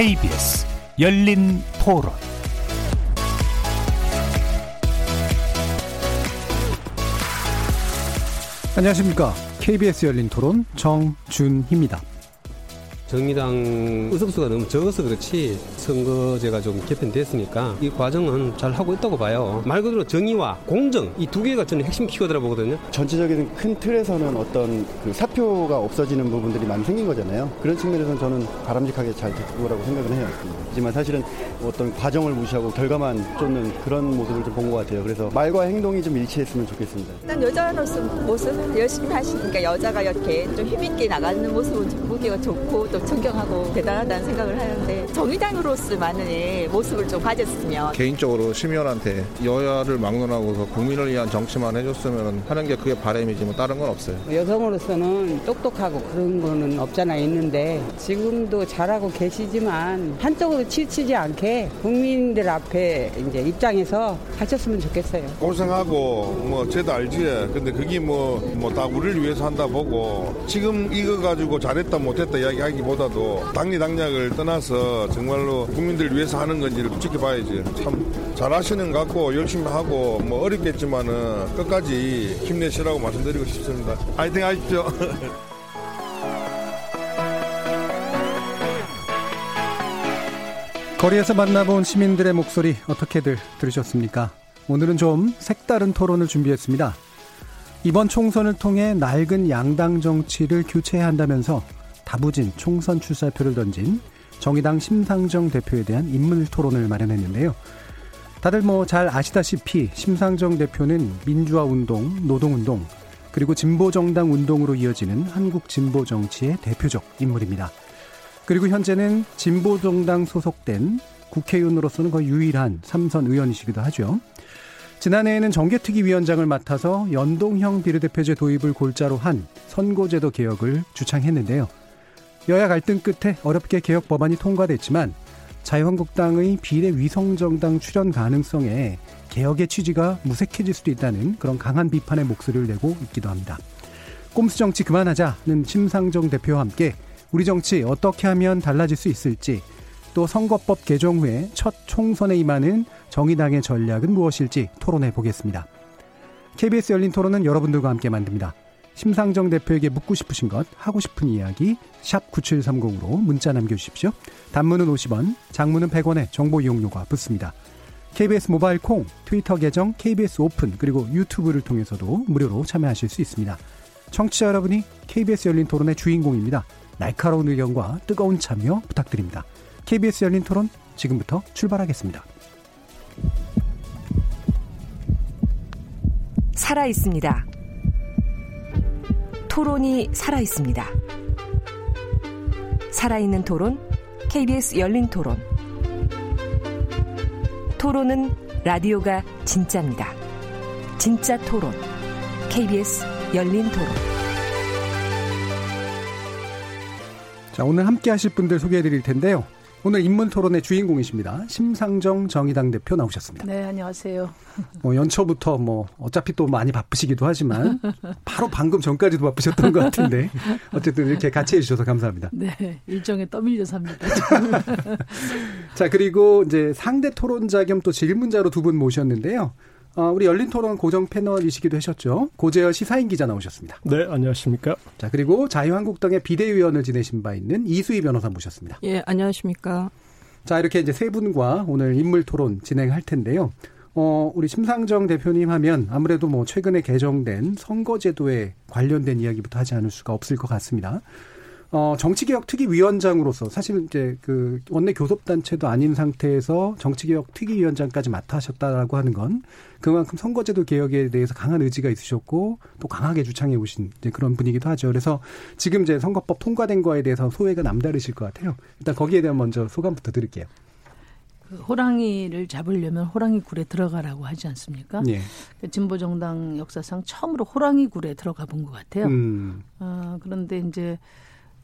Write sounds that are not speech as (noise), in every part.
KBS 열린 토론 안녕하십니까. KBS 열린 토론 정준희입니다. 정의당 의석수가 너무 적어서 그렇지 선거제가 좀 개편됐으니까 이 과정은 잘 하고 있다고 봐요. 말 그대로 정의와 공정 이 두 개가 저는 핵심 키워드라 보거든요. 전체적인 큰 틀에서는 어떤 그 사표가 없어지는 부분들이 많이 생긴 거잖아요. 그런 측면에서는 저는 바람직하게 잘 됐을 거라고 생각을 해요. 하지만 사실은 어떤 과정을 무시하고 결과만 쫓는 그런 모습을 좀 본 것 같아요. 그래서 말과 행동이 좀 일치했으면 좋겠습니다. 일단 여자로서 모습 열심히 하시니까 여자가 이렇게 좀 힘있게 나가는 모습은 좀 보기가 좋고 또 존경하고 대단하다는 생각을 하는데 정의당으로 서만의 모습을 좀 가졌으면 개인적으로 심의원한테 여야를 막론하고서 국민을 위한 정치만 해줬으면 하는 게 그게 바람이지 뭐 다른 건 없어요. 여성으로서는 똑똑하고 그런 거는 없잖아 있는데 지금도 잘하고 계시지만 한쪽으로 치치지 않게 국민들 앞에 이제 입장에서 하셨으면 좋겠어요. 고생하고 뭐 쟤도 알지. 근데 그게 뭐 뭐 다 우리를 위해서 한다 보고 지금 이거 가지고 잘했다 못했다 이야기하기보다도 당리 당략을 떠나서 정말로 국민들을 위해서 하는 건지를 지켜봐야지. 참 잘하시는 것 같고 열심히 하고 뭐 어렵겠지만은 끝까지 힘내시라고 말씀드리고 싶습니다. 파이팅 하십시오. (laughs) 거리에서 만나본 시민들의 목소리 어떻게들 들으셨습니까? 오늘은 좀 색다른 토론을 준비했습니다. 이번 총선을 통해 낡은 양당 정치를 교체해야 한다면서 다부진 총선 출사표를 던진 정의당 심상정 대표에 대한 인물 토론을 마련했는데요. 다들 뭐 잘 아시다시피 심상정 대표는 민주화 운동, 노동 운동, 그리고 진보 정당 운동으로 이어지는 한국 진보 정치의 대표적 인물입니다. 그리고 현재는 진보 정당 소속된 국회의원으로서는 거의 유일한 삼선 의원이시기도 하죠. 지난해에는 정개특위 위원장을 맡아서 연동형 비례대표제 도입을 골자로 한 선거제도 개혁을 주창했는데요. 여야 갈등 끝에 어렵게 개혁 법안이 통과됐지만 자유한국당의 비례 위성정당 출연 가능성에 개혁의 취지가 무색해질 수도 있다는 그런 강한 비판의 목소리를 내고 있기도 합니다. 꼼수 정치 그만하자는 심상정 대표와 함께 우리 정치 어떻게 하면 달라질 수 있을지 또 선거법 개정 후에 첫 총선에 임하는 정의당의 전략은 무엇일지 토론해 보겠습니다. KBS 열린 토론은 여러분들과 함께 만듭니다. 심상정 대표에게 묻고 싶으신 것, 하고 싶은 이야기 샵 9730으로 문자 남겨주십시오. 단문은 50원, 장문은 100원의 정보 이용료가 붙습니다. KBS 모바일 콩, 트위터 계정 KBS 오픈 그리고 유튜브를 통해서도 무료로 참여하실 수 있습니다. 청취자 여러분이 KBS 열린 토론의 주인공입니다. 날카로운 의견과 뜨거운 참여 부탁드립니다. KBS 열린 토론 지금부터 출발하겠습니다. 살아 있습니다. 토론이 살아 있습니다. 살아있는 토론, KBS 열린 토론. 토론은 라디오가 진짜입니다. 진짜 토론, KBS 열린 토론. 자, 오늘 함께 하실 분들 소개해 드릴 텐데요. 오늘 인문 토론의 주인공이십니다. 심상정 정의당 대표 나오셨습니다. 네, 안녕하세요. (laughs) 뭐 연초부터 뭐 어차피 또 많이 바쁘시기도 하지만 바로 방금 전까지도 바쁘셨던 것 같은데 (laughs) 어쨌든 이렇게 같이 해주셔서 감사합니다. 네, 일정에 떠밀려서 합니다. (laughs) 자, 그리고 이제 상대 토론자 겸 또 질문자로 두 분 모셨는데요. 어, 우리 열린 토론 고정 패널이시기도 하셨죠. 고재열 시사인 기자 나오셨습니다. 네, 안녕하십니까. 자, 그리고 자유한국당의 비대위원을 지내신 바 있는 이수희 변호사 모셨습니다. 예, 안녕하십니까. 자, 이렇게 이제 세 분과 오늘 인물 토론 진행할 텐데요. 어, 우리 심상정 대표님 하면 아무래도 뭐 최근에 개정된 선거제도에 관련된 이야기부터 하지 않을 수가 없을 것 같습니다. 어, 정치개혁 특위위원장으로서 사실 이제 그 원내 교섭단체도 아닌 상태에서 정치개혁 특위위원장까지 맡으셨다라고 하는 건 그만큼 선거제도 개혁에 대해서 강한 의지가 있으셨고 또 강하게 주창해 오신 이제 그런 분이기도 하죠. 그래서 지금 이제 선거법 통과된 거에 대해서 소회가 남다르실 것 같아요. 일단 거기에 대한 먼저 소감부터 드릴게요. 그 호랑이를 잡으려면 호랑이 굴에 들어가라고 하지 않습니까? 예. 그 진보 정당 역사상 처음으로 호랑이 굴에 들어가 본 것 같아요. 음. 어, 그런데 이제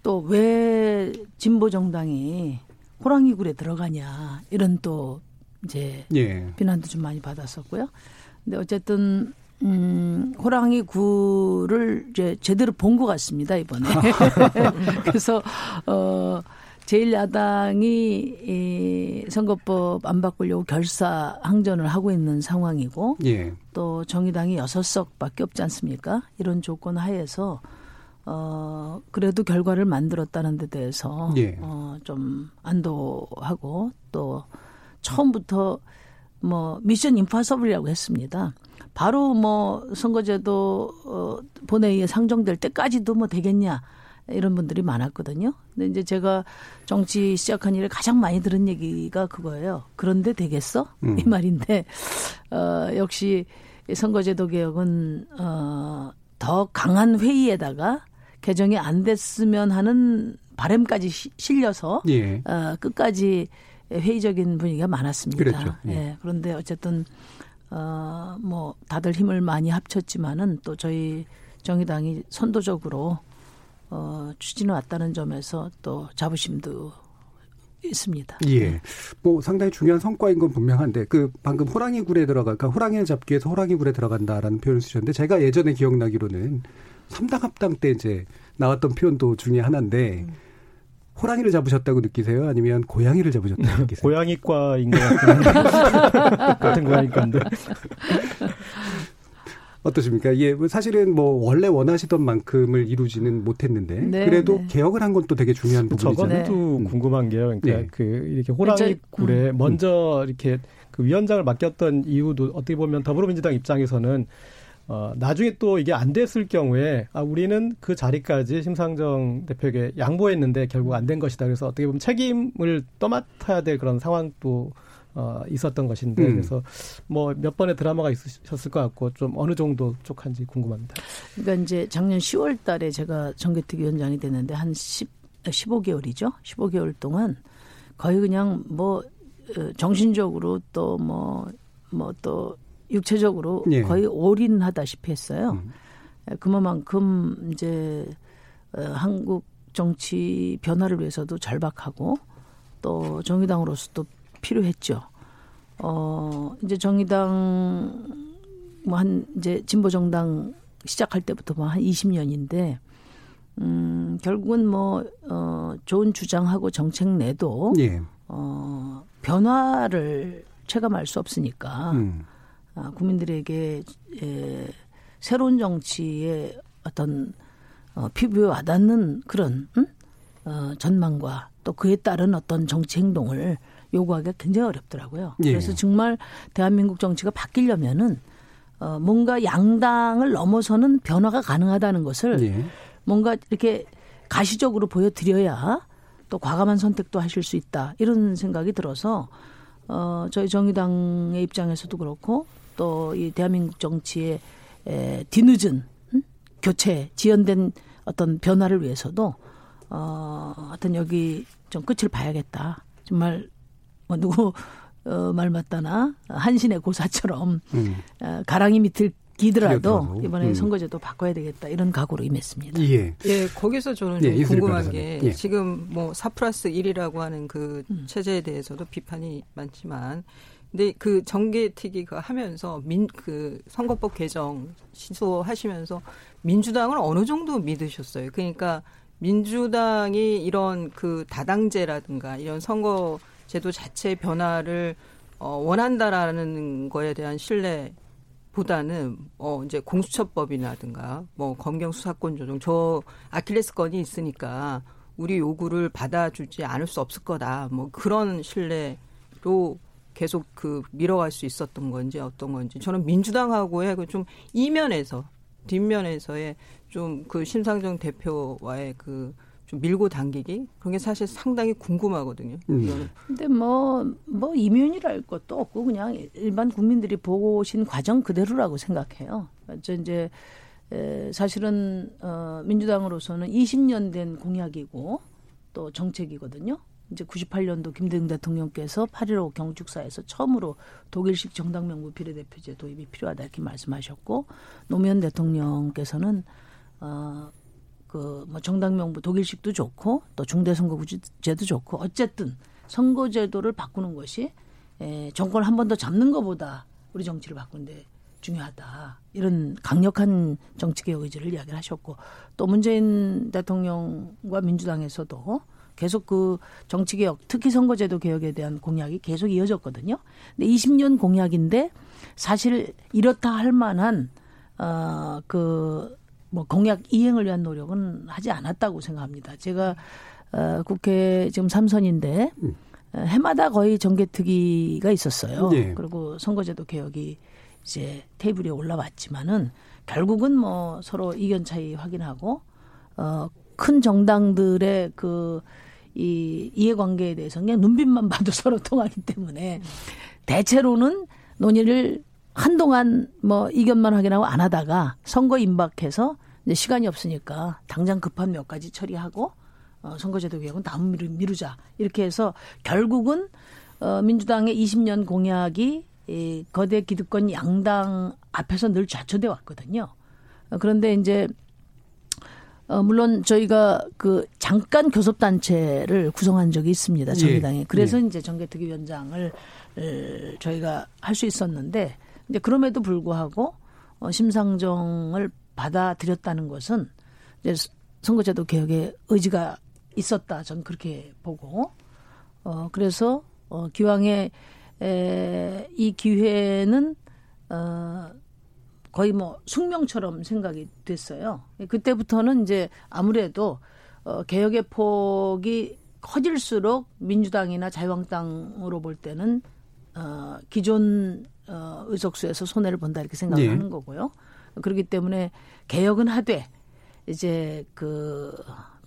또 왜 진보 정당이 호랑이 굴에 들어가냐 이런 또 이제 예. 비난도 좀 많이 받았었고요. 근데 어쨌든 음, 호랑이 굴을 이제 제대로 본 것 같습니다, 이번에. (laughs) 그래서, 어, 제1야당이 이 선거법 안 바꾸려고 결사 항전을 하고 있는 상황이고 예. 또 정의당이 여섯 석밖에 없지 않습니까? 이런 조건 하에서 어 그래도 결과를 만들었다는 데 대해서 예. 어 좀 안도하고 또 처음부터 뭐 미션 임파서블이라고 했습니다. 바로 뭐 선거제도 어 본회의에 상정될 때까지도 뭐 되겠냐 이런 분들이 많았거든요. 근데 이제 제가 정치 시작한 일에 가장 많이 들은 얘기가 그거예요. 그런데 되겠어? 음. 이 말인데 어 역시 선거제도 개혁은 어 더 강한 회의에다가 개정이 안 됐으면 하는 바램까지 시- 실려서 예. 어, 끝까지 회의적인 분위기가 많았습니다. 그랬죠. 예. 예. 그런데 어쨌든 어, 뭐 다들 힘을 많이 합쳤지만은 또 저희 정의당이 선도적으로 어, 추진해 왔다는 점에서 또 자부심도 있습니다. 예. 뭐 상당히 중요한 성과인 건 분명한데 그 방금 호랑이 굴에 들어가 그러니까 호랑이를 잡기 위해서 호랑이 굴에 들어간다라는 표현을 쓰셨는데 제가 예전에 기억나기로는 삼당 합당 때 이제 나왔던 표현도 중에 하나인데 호랑이를 잡으셨다고 느끼세요? 아니면 고양이를 잡으셨다고 느끼세요? 고양이과인 것 같은 (laughs) 같은 고양이과인데 어떠십니까? 예, 뭐 사실은 뭐 원래 원하시던 만큼을 이루지는 못했는데 네, 그래도 네. 개혁을 한 건 또 되게 중요한 부분이잖아요. 저것도 음. 궁금한 게요. 그러니까 네. 그 이렇게 호랑이 저- 굴에 먼저 이렇게 그 위원장을 맡겼던 이유도 어떻게 보면 더불어민주당 입장에서는 어 나중에 또 이게 안 됐을 경우에 아 우리는 그 자리까지 심상정 대표에게 양보했는데 결국 안 된 것이다. 그래서 어떻게 보면 책임을 떠맡아야 될 그런 상황도 어 있었던 것인데 음. 그래서 뭐 몇 번의 드라마가 있으셨을 것 같고 좀 어느 정도 쪽한지 궁금합니다. 그러니까 이제 작년 10월 달에 제가 정개특 위원장이 됐는데 한 10, 15개월이죠. 15개월 동안 거의 그냥 뭐 어, 정신적으로 또 뭐 뭐또 육체적으로 예. 거의 올인하다시피 했어요. 음. 그만큼 이제 어, 한국 정치 변화를 위해서도 절박하고 또 정의당으로서도 필요했죠. 어 이제 정의당 뭐 한 이제 진보 정당 시작할 때부터 뭐 한 20년인데 음 결국은 뭐 어 좋은 주장하고 정책 내도 예. 어 변화를 체감할 수 없으니까 음. 아, 국민들에게 에, 새로운 정치의 어떤 어, 피부에 와닿는 그런 음? 어, 전망과 또 그에 따른 어떤 정치 행동을 요구하기가 굉장히 어렵더라고요. 예. 그래서 정말 대한민국 정치가 바뀌려면은 어, 뭔가 양당을 넘어서는 변화가 가능하다는 것을 예. 뭔가 이렇게 가시적으로 보여드려야 또 과감한 선택도 하실 수 있다 이런 생각이 들어서 어 저희 정의당의 입장에서도 그렇고 또 이 대한민국 정치의 에, 뒤늦은 음? 교체 지연된 어떤 변화를 위해서도 어 하여튼 여기 좀 끝을 봐야겠다 정말 뭐 누구 어, 말 맞다나 한신의 고사처럼 음. 어, 가랑이 밑을 기더라도. 이번에 음. 선거제도 바꿔야 되겠다 이런 각오로 임했습니다. 예. 예, 거기서 저는 예, 궁금한. 게 예. 지금 뭐4 플러스 1이라고 하는 그 음. 체제에 대해서도 비판이 많지만 근데 그 정계특위가 하면서 민 그 선거법 개정 시도하시면서 민주당을 어느 정도 믿으셨어요. 그러니까 민주당이 이런 그 다당제라든가 이런 선거 제도 자체의 변화를 어 원한다라는 거에 대한 신뢰 보다는 어 이제 공수처법이라든가 뭐 검경 수사권 조정 저 아킬레스건이 있으니까 우리 요구를 받아주지 않을 수 없을 거다 뭐 그런 신뢰로 계속 그 밀어갈 수 있었던 건지 어떤 건지 저는 민주당하고의 그 좀 이면에서 뒷면에서의 좀 그 심상정 대표와의 그 좀 밀고 당기기 그런 게 사실 상당히 궁금하거든요. 음. 근데 뭐, 뭐, 이면이랄 것도 없고, 그냥 일반 국민들이 보고 오신 과정 그대로라고 생각해요. 저 이제, 에, 사실은, 어, 민주당으로서는 20년 된 공약이고, 또 정책이거든요. 이제 98년도 김대중 대통령께서 8.15 경축사에서 처음으로 독일식 정당 명부 비례대표제 도입이 필요하다 이렇게 말씀하셨고, 노무현 대통령께서는, 어, 그 뭐 정당 명부 독일식도 좋고 또 중대선거구제도 좋고 어쨌든 선거제도를 바꾸는 것이 에, 정권을 한 번 더 잡는 것보다 우리 정치를 바꾸는데 중요하다. 이런 강력한 정치 개혁 의지를 이야기를 하셨고 또 문재인 대통령과 민주당에서도 계속 그 정치 개혁, 특히 선거제도 개혁에 대한 공약이 계속 이어졌거든요. 근데 20년 공약인데 사실 이렇다 할 만한 어그 뭐 공약 이행을 위한 노력은 하지 않았다고 생각합니다. 제가 어 국회 지금 3선인데 해마다 거의 정개특위가 있었어요. 네. 그리고 선거제도 개혁이 이제 테이블에 올라왔지만은 결국은 뭐 서로 이견 차이 확인하고 어큰 정당들의 그 이 이해관계에 대해서 그냥 눈빛만 (laughs) 봐도 서로 통하기 때문에 대체로는 논의를 한동안 뭐 이견만 확인하고 안 하다가 선거 임박해서 이제 시간이 없으니까 당장 급한 몇 가지 처리하고 어, 선거제도 개혁은 다음 미루, 미루자 이렇게 해서 결국은 어, 민주당의 20년 공약이 이 거대 기득권 양당 앞에서 늘 좌초돼 왔거든요. 어, 그런데 이제 어, 물론 저희가 그 잠깐 교섭단체를 구성한 적이 있습니다. 정의당에. 예. 그래서 예. 이제 정개특위 위원장을 을, 저희가 할 수 있었는데 이제 그럼에도 불구하고 어, 심상정을 받아들였다는 것은 이제 선거제도 개혁의 의지가 있었다. 전 그렇게 보고 어 그래서 어 기왕에 에, 이 기회는 어 거의 뭐 숙명처럼 생각이 됐어요. 그때부터는 이제 아무래도 어 개혁의 폭이 커질수록 민주당이나 자유한국당으로 볼 때는 어 기존 어 의석수에서 손해를 본다 이렇게 생각하는 네. 거고요. 그렇기 때문에 개혁은 하되 이제 그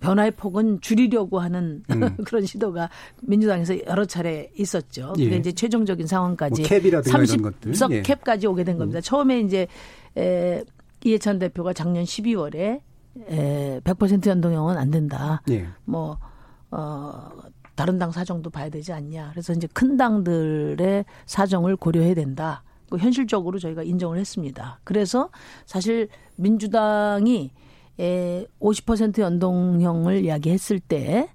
변화의 폭은 줄이려고 하는 음. (laughs) 그런 시도가 민주당에서 여러 차례 있었죠. 예. 그게 이제 최종적인 상황까지 뭐 캡이라든가 이런 것들. 30석 예. 캡까지 오게 된 겁니다. 처음에 이제 에, 이해찬 대표가 작년 12월에 에, 100% 연동형은 안 된다. 예. 뭐 어, 다른 당 사정도 봐야 되지 않냐. 그래서 이제 큰 당들의 사정을 고려해야 된다. 그 현실적으로 저희가 인정을 했습니다. 그래서 사실 민주당이 에, 50% 연동형을 이야기했을 때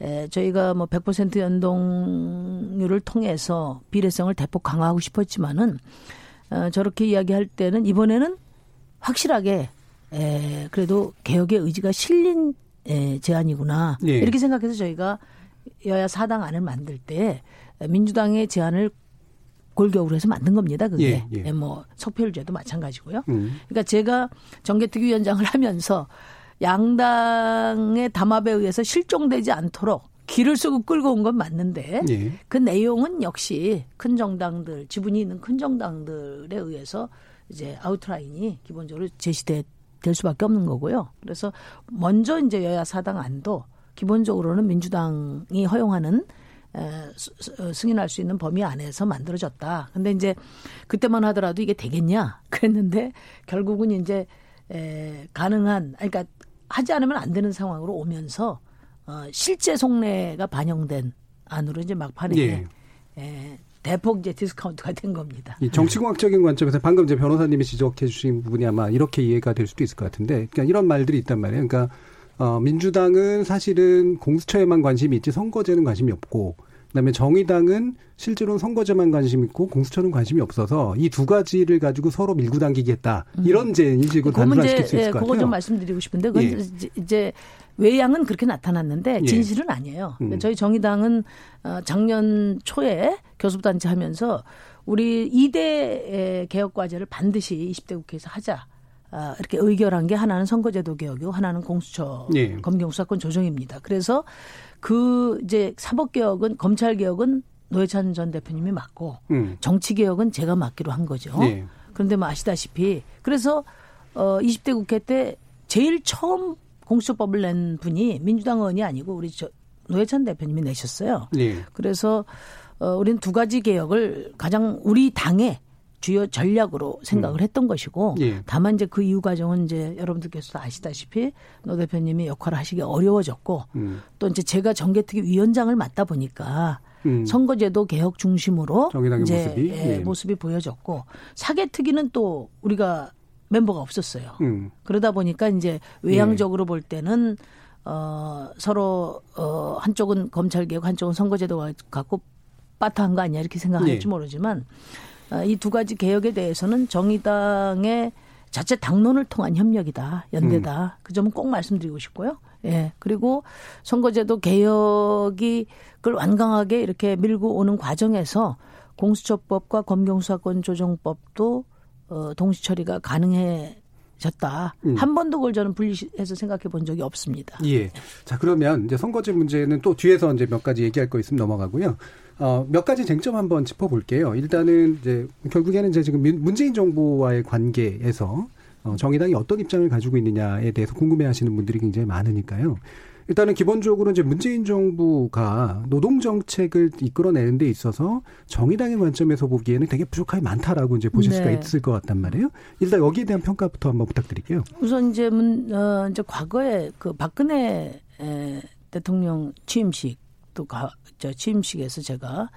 에, 저희가 뭐 100% 연동률을 통해서 비례성을 대폭 강화하고 싶었지만은 어, 저렇게 이야기할 때는 이번에는 확실하게 에, 그래도 개혁의 의지가 실린 에, 제안이구나 예. 이렇게 생각해서 저희가 여야 사당 안을 만들 때 민주당의 제안을 골격으로 해서 만든 겁니다. 그게 예, 예. 예, 뭐 석패율제도 마찬가지고요. 음. 그러니까 제가 정개특위위원장을 하면서 양당의 담합에 의해서 실종되지 않도록 길을 쓰고 끌고 온 건 맞는데 예. 그 내용은 역시 큰 정당들 지분이 있는 큰 정당들에 의해서 이제 아웃라인이 기본적으로 제시될 수밖에 없는 거고요. 그래서 먼저 이제 여야 사당 안도 기본적으로는 민주당이 허용하는 에, 어, 승인할 수 있는 범위 안에서 만들어졌다. 근데 이제 그때만 하더라도 이게 되겠냐? (laughs) 그랬는데 결국은 이제 에, 가능한 그러니까 하지 않으면 안 되는 상황으로 오면서 어, 실제 속내가 반영된 안으로 이제 막판에 예. 에, 대폭 이제 디스카운트가 된 겁니다. 이 정치공학적인 관점에서 방금 이제 변호사님이 지적해 주신 부분이 아마 이렇게 이해가 될 수도 있을 것 같은데, 그러니까 이런 말들이 있단 말이에요. 그러니까 어, 민주당은 사실은 공수처에만 관심이 있지 선거제는 관심이 없고, 그다음에 정의당은 실제로는 선거제만 관심 있고 공수처는 관심이 없어서 이 두 가지를 가지고 서로 밀고 당기겠다 이런 이제 인식으로 그 단순화시킬 수 있을 예, 것 그거 같아요. 좀 말씀드리고 싶은데, 그건 예. 이제- 외양은 그렇게 나타났는데 예. 진실은 아니에요. 음. 저희 정의당은 어, 작년 초에 교섭단체 하면서 우리 2대 개혁 과제를 반드시 20대 국회에서 하자. 아, 이렇게 의결한 게 하나는 선거제도 개혁이고 하나는 공수처 예. 검경 수사권 조정입니다. 그래서 그 이제 사법 개혁은 검찰 개혁은 노회찬 전 대표님이 맡고 음. 정치 개혁은 제가 맡기로 한 거죠. 예. 그런데 뭐 아시다시피 그래서 어 20대 국회 때 제일 처음 공수처법을 낸 분이 민주당 의원이 아니고 우리 저 노회찬 대표님이 내셨어요. 예. 그래서 어 우리는 두 가지 개혁을 가장 우리 당의 주요 전략으로 생각을 했던 것이고 예. 다만 이제 그 이후 과정은 이제 여러분들께서도 아시다시피 노 대표님이 역할을 하시기 어려워졌고 음. 또 이제 제가 정개특위 위원장을 맡다 보니까 음. 선거제도 개혁 중심으로 이제 모습이? 예, 예. 모습이 보여졌고 사개특위는 또 우리가 멤버가 없었어요. 음. 그러다 보니까 이제 외향적으로 볼 때는 어 서로 어 한쪽은 검찰 개혁, 한쪽은 선거제도 갖고 빠타한 거 아니야 이렇게 생각할지 예. 모르지만 어, 이 두 가지 개혁에 대해서는 정의당의 자체 당론을 통한 협력이다, 연대다. 그 점은 꼭 말씀드리고 싶고요. 예. 그리고 선거제도 개혁이 그걸 완강하게 이렇게 밀고 오는 과정에서 공수처법과 검경수사권 조정법도 어, 동시 처리가 가능해졌다. 음. 한 번도 그걸 저는 분리해서 생각해 본 적이 없습니다. 예. 자, 그러면 이제 선거제 문제는 또 뒤에서 이제 몇 가지 얘기할 거 있으면 넘어가고요. 어, 몇 가지 쟁점 한번 짚어볼게요. 일단은 이제 결국에는 이제 지금 민- 문재인 정부와의 관계에서 어, 정의당이 어떤 입장을 가지고 있느냐에 대해서 궁금해하시는 분들이 굉장히 많으니까요. 일단은 기본적으로 이제 문재인 정부가 노동 정책을 이끌어내는 데 있어서 정의당의 관점에서 보기에는 되게 부족함이 많다라고 이제 보실 수가 네. 있을 것 같단 말이에요. 일단 여기에 대한 평가부터 한번 부탁드릴게요. 우선 이제 문, 어, 이제 과거에 그 박근혜 에, 대통령 취임식 또 가, 저 취임식에서 제가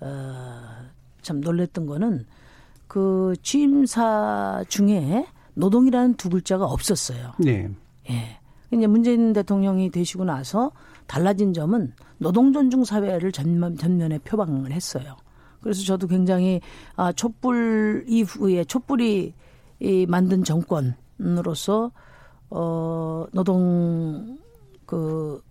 어, 참 놀랬던 거는 그 취임사 중에 노동이라는 두 글자가 없었어요. 네. 예. 이제 문재인 대통령이 되시고 나서 달라진 점은 노동 존중 사회를 전면, 전면에 표방을 했어요. 그래서 저도 굉장히 아 촛불 이후에 촛불이 이 만든 정권으로서 어 노동 그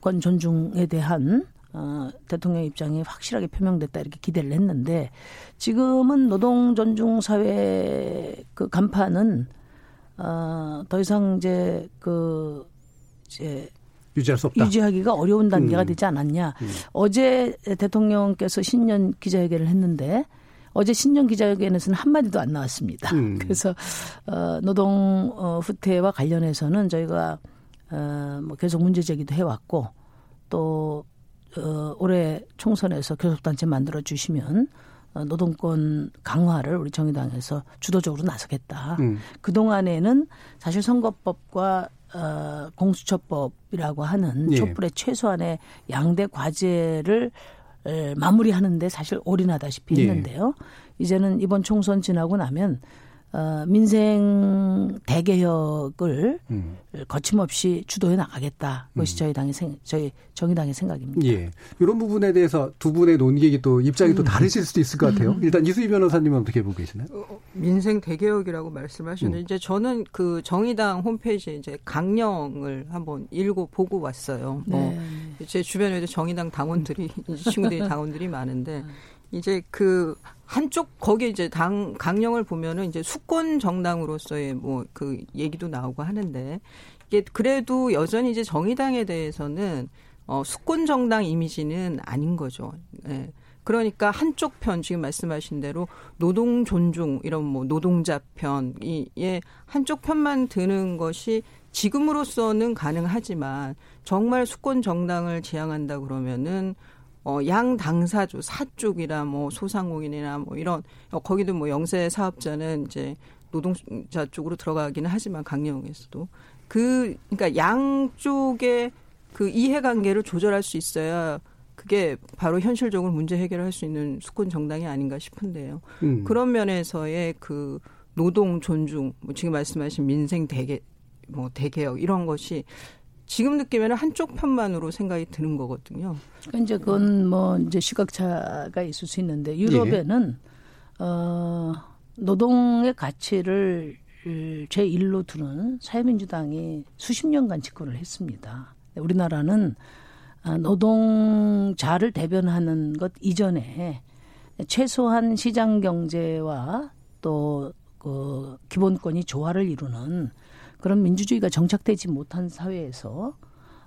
권 존중에 대한 어, 대통령 입장이 확실하게 표명됐다 이렇게 기대를 했는데 지금은 노동 존중 사회 그 간판은 어, 더 이상 이제 그 이제 유지할 수 없다. 유지하기가 어려운 단계가 음. 되지 않았냐. 어제 대통령께서 신년 기자회견을 했는데 어제 신년 기자회견에서는 한마디도 안 나왔습니다. 음. (laughs) 그래서 어, 노동 어, 후퇴와 관련해서는 저희가 어, 뭐 계속 문제 제기도 해왔고 또 어, 올해 총선에서 교섭단체 만들어 주시면 어, 노동권 강화를 우리 정의당에서 주도적으로 나서겠다. 음. 그 동안에는 사실 선거법과 어, 공수처법이라고 하는 예. 촛불의 최소한의 양대 과제를 에, 마무리하는데 사실 올인하다시피 예. 했는데요. 이제는 이번 총선 지나고 나면 어, 민생 대개혁을 음. 거침없이 주도해 나가겠다. 그것이 저희 당의 생, 저희 정의당의 생각입니다. 예. 이런 부분에 대해서 두 분의 논객이 또 입장이 음. 또 다르실 수도 있을 것 같아요. 일단 이수희 변호사님은 어떻게 보고 계시나요? 민생 대개혁이라고 말씀하셨는데 음. 이제 저는 그 정의당 홈페이지에 이제 강령을 한번 읽고 보고 왔어요. 뭐 네. 제 주변에도 정의당 당원들이 친구들이 (laughs) 당원들이 많은데 이제 그 한쪽 거기에 이제 당 강령을 보면은 이제 수권 정당으로서의 뭐 그 얘기도 나오고 하는데 이게 그래도 여전히 이제 정의당에 대해서는 어 수권 정당 이미지는 아닌 거죠. 예. 그러니까 한쪽 편 지금 말씀하신 대로 노동 존중 이런 뭐 노동자 편이에 한쪽 편만 드는 것이 지금으로서는 가능하지만 정말 수권 정당을 지향한다 그러면은 어, 양 당사주 사쪽이나 뭐 소상공인이나 뭐 이런 어, 거기도 뭐 영세 사업자는 이제 노동자 쪽으로 들어가기는 하지만 강령에서도 그 그러니까 양쪽의 그 이해관계를 조절할 수 있어야 그게 바로 현실적으로 문제 해결할 수 있는 수권 정당이 아닌가 싶은데요. 음. 그런 면에서의 그 노동 존중, 뭐 지금 말씀하신 민생 대개 뭐 대개혁 이런 것이 지금 느끼면 한쪽 편만으로 생각이 드는 거거든요. 그러니까 이제 그건 뭐 이제 시각차가 있을 수 있는데 유럽에는 어 노동의 가치를 제 일로 두는 사회민주당이 수십 년간 집권을 했습니다. 우리나라는 아, 노동자를 대변하는 것 이전에 최소한 시장 경제와 또 그 기본권이 조화를 이루는 그런 민주주의가 정착되지 못한 사회에서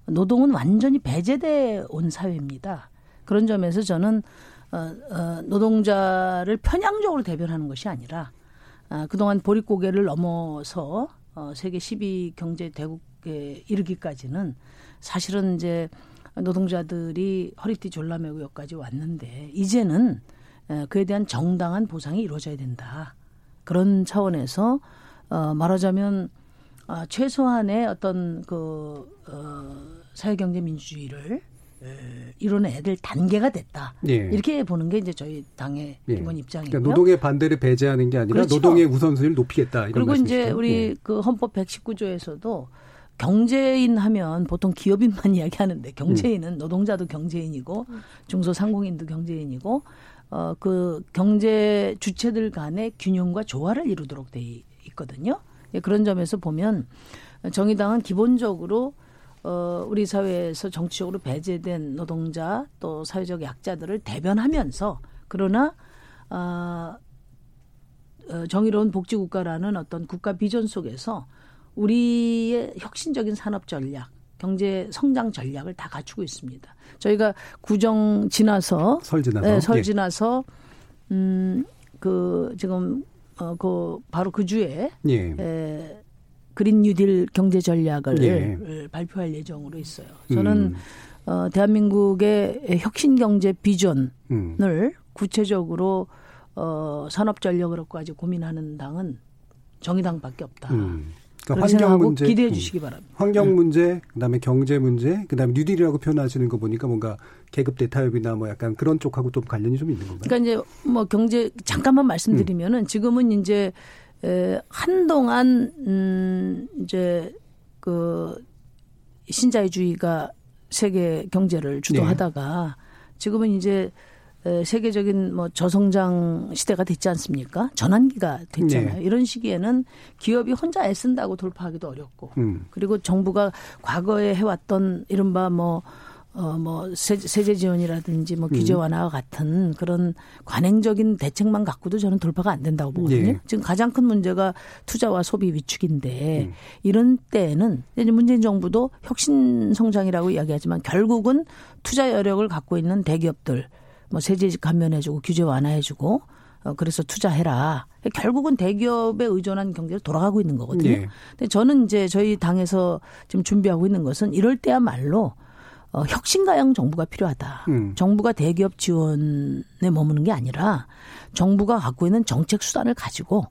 노동은 완전히 배제돼 온 사회입니다. 그런 점에서 저는 어, 어, 노동자를 편향적으로 대변하는 것이 아니라 아, 그동안 보릿고개를 넘어서 어, 세계 10위 경제 대국에 이르기까지는 사실은 이제 노동자들이 허리띠 졸라매고 여기까지 왔는데 이제는 에, 그에 대한 정당한 보상이 이루어져야 된다. 그런 차원에서 어, 말하자면 아, 최소한의 어떤 그 어, 사회경제 민주주의를 에, 이뤄내야 될 단계가 됐다. 예. 이렇게 보는 게 이제 저희 당의 예. 기본 입장이고요. 그러니까 노동의 반대를 배제하는 게 아니라 그렇죠. 노동의 우선순위를 높이겠다 이런 그리고 이제 말씀이시죠? 우리 예. 그 헌법 119조에서도 경제인 하면 보통 기업인만 (laughs) 이야기하는데 경제인은 노동자도 경제인이고 중소상공인도 경제인이고 어 그 경제 주체들 간의 균형과 조화를 이루도록 돼 있거든요. 예, 그런 점에서 보면 정의당은 기본적으로 어, 우리 사회에서 정치적으로 배제된 노동자 또 사회적 약자들을 대변하면서 그러나 어, 어, 정의로운 복지국가라는 어떤 국가 비전 속에서 우리의 혁신적인 산업 전략, 경제 성장 전략을 다 갖추고 있습니다. 저희가 구정 지나서 설 지나서 네, 설 예. 지나서 음그 지금 어 그 바로 그 주에 예. 에, 그린 뉴딜 경제 전략을 예. 발표할 예정으로 있어요. 저는 음. 어 대한민국의 혁신 경제 비전을 음. 구체적으로 어 산업 전략으로까지 고민하는 당은 정의당밖에 없다. 음. 그러니까 환경 문제, 기대해 음. 주시기 바랍니다. 환경 문제, 그다음에 경제 문제, 그다음에 뉴딜이라고 표현하시는 거 보니까 뭔가 계급 대타협이나 뭐 약간 그런 쪽하고 좀 관련이 좀 있는 건가요? 그러니까 이제 뭐 경제 잠깐만 말씀드리면은 지금은 이제 에, 한동안 음 이제 그 신자유주의가 세계 경제를 주도하다가 지금은 이제 에, 세계적인 뭐 저성장 시대가 됐지 않습니까? 전환기가 됐잖아요. 네. 이런 시기에는 기업이 혼자 애쓴다고 돌파하기도 어렵고 음. 그리고 정부가 과거에 해왔던 이른바 뭐, 어, 뭐, 세제, 지원이라든지 뭐 규제 음. 완화와 같은 그런 관행적인 대책만 갖고도 저는 돌파가 안 된다고 보거든요. 예. 지금 가장 큰 문제가 투자와 소비 위축인데 음. 이런 때에는 이제 문재인 정부도 혁신 성장이라고 이야기하지만 결국은 투자 여력을 갖고 있는 대기업들 뭐 세제 감면해주고 규제 완화해주고 어, 그래서 투자해라. 결국은 대기업에 의존한 경제로 돌아가고 있는 거거든요. 예. 근데 저는 이제 저희 당에서 지금 준비하고 있는 것은 이럴 때야말로 어, 혁신가형 정부가 필요하다. 음. 정부가 대기업 지원에 머무는 게 아니라 정부가 갖고 있는 정책 수단을 가지고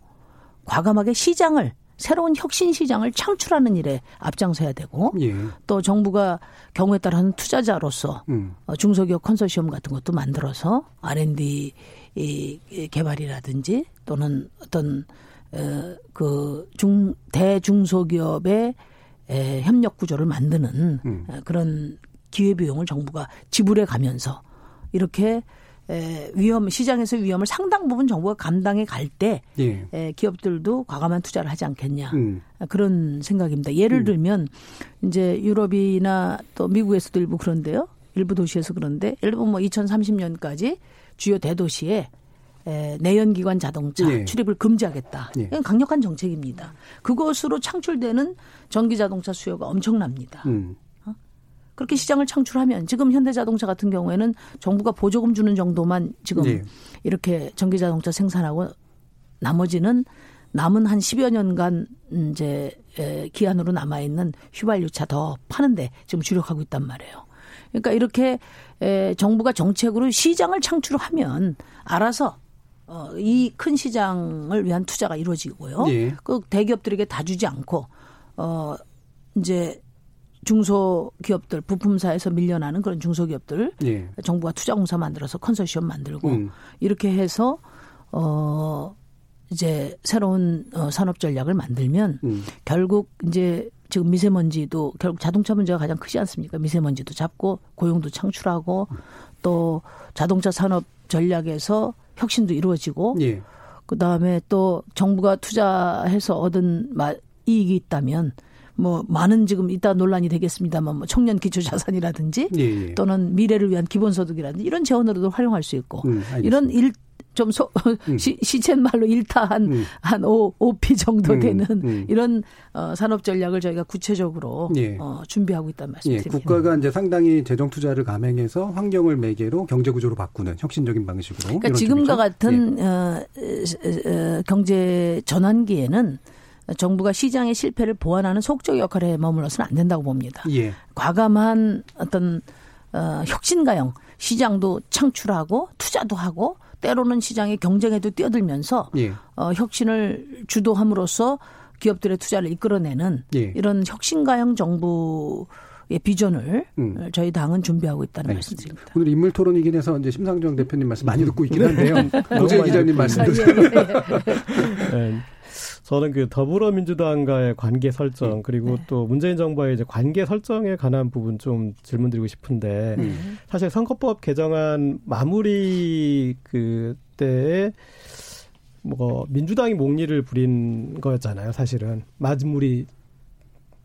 과감하게 시장을 새로운 혁신 시장을 창출하는 일에 앞장서야 되고 예. 또 정부가 경우에 따라서는 투자자로서 음. 어, 중소기업 컨소시엄 같은 것도 만들어서 R&D 개발이라든지 또는 어떤 어, 그중 대중소기업의 에, 협력 구조를 만드는 음. 어, 그런 기회 비용을 정부가 지불해 가면서 이렇게 에, 위험 시장에서 위험을 상당 부분 정부가 감당해 갈때 예. 기업들도 과감한 투자를 하지 않겠냐 음. 그런 생각입니다. 예를 들면 이제 유럽이나 또 미국에서도 일부 그런데요. 일부 도시에서 그런데 예를 들면 뭐 2030년까지 주요 대도시에 에, 내연기관 자동차 예. 출입을 금지하겠다. 예. 이건 강력한 정책입니다. 그것으로 창출되는 전기 자동차 수요가 엄청납니다. 음. 그렇게 시장을 창출하면 지금 현대자동차 같은 경우에는 정부가 보조금 주는 정도만 지금 예. 이렇게 전기자동차 생산하고 나머지는 남은 한 10여 년간 이제 에, 기한으로 남아 있는 휘발유차 더 파는데 지금 주력하고 있단 말이에요. 그러니까 이렇게 에, 정부가 정책으로 시장을 창출하면 알아서 어, 이큰 시장을 위한 투자가 이루어지고요. 예. 그 대기업들에게 다 주지 않고 어 이제 중소기업들 부품사에서 밀려나는 그런 중소기업들 예. 정부가 투자공사 만들어서 컨소시엄 만들고 음. 이렇게 해서 어 이제 새로운 어, 산업 전략을 만들면 음. 결국 이제 지금 미세먼지도 결국 자동차 문제가 가장 크지 않습니까? 미세먼지도 잡고 고용도 창출하고 또 자동차 산업 전략에서 혁신도 이루어지고 예. 그 다음에 또 정부가 투자해서 얻은 마- 이익이 있다면 뭐 많은 지금 이따 논란이 되겠습니다만 뭐 청년 기초 자산이라든지 예, 예. 또는 미래를 위한 기본 소득이라든지 이런 재원으로도 활용할 수 있고 음. 이런 일 좀 소, 시, 시쳇말로 일타 한, 음. 한 5, 5피 정도 음, 되는 음. 이런 어, 산업 전략을 저희가 구체적으로 예. 어, 준비하고 있다는 예, 말씀드립니다. 국가가 이제 상당히 재정 투자를 감행해서 환경을 매개로 경제 구조로 바꾸는 혁신적인 방식으로. 그러니까 지금과. 예. 같은 어, 어, 어, 경제 전환기에는 정부가 시장의 실패를 보완하는 속적 역할에 머물러서는 안 된다고 봅니다. 예. 과감한 어떤 어, 혁신가형 시장도 창출하고 투자도 하고 때로는 시장의 경쟁에도 뛰어들면서 예. 어, 혁신을 주도함으로써 기업들의 투자를 이끌어내는 예. 이런 혁신가형 정부 의 비전을 음. 저희 당은 준비하는 말씀드립니다. 알겠습니다. 오늘 인물 토론이긴 해서 이제 심상정 대표님 말씀 많이 듣고 있긴 (laughs) (laughs) 네. 한데요. 노재 기자님 말씀도. 있는데. 네. 저는 그 더불어민주당과의 관계 설정 그리고 또 문재인 정부와의 이제 관계 설정에 관한 부분 좀 질문드리고 싶은데 음. 사실 선거법 개정안 마무리 그 때에 뭐 민주당이 몽리를 부린 거였잖아요. 사실은 마무리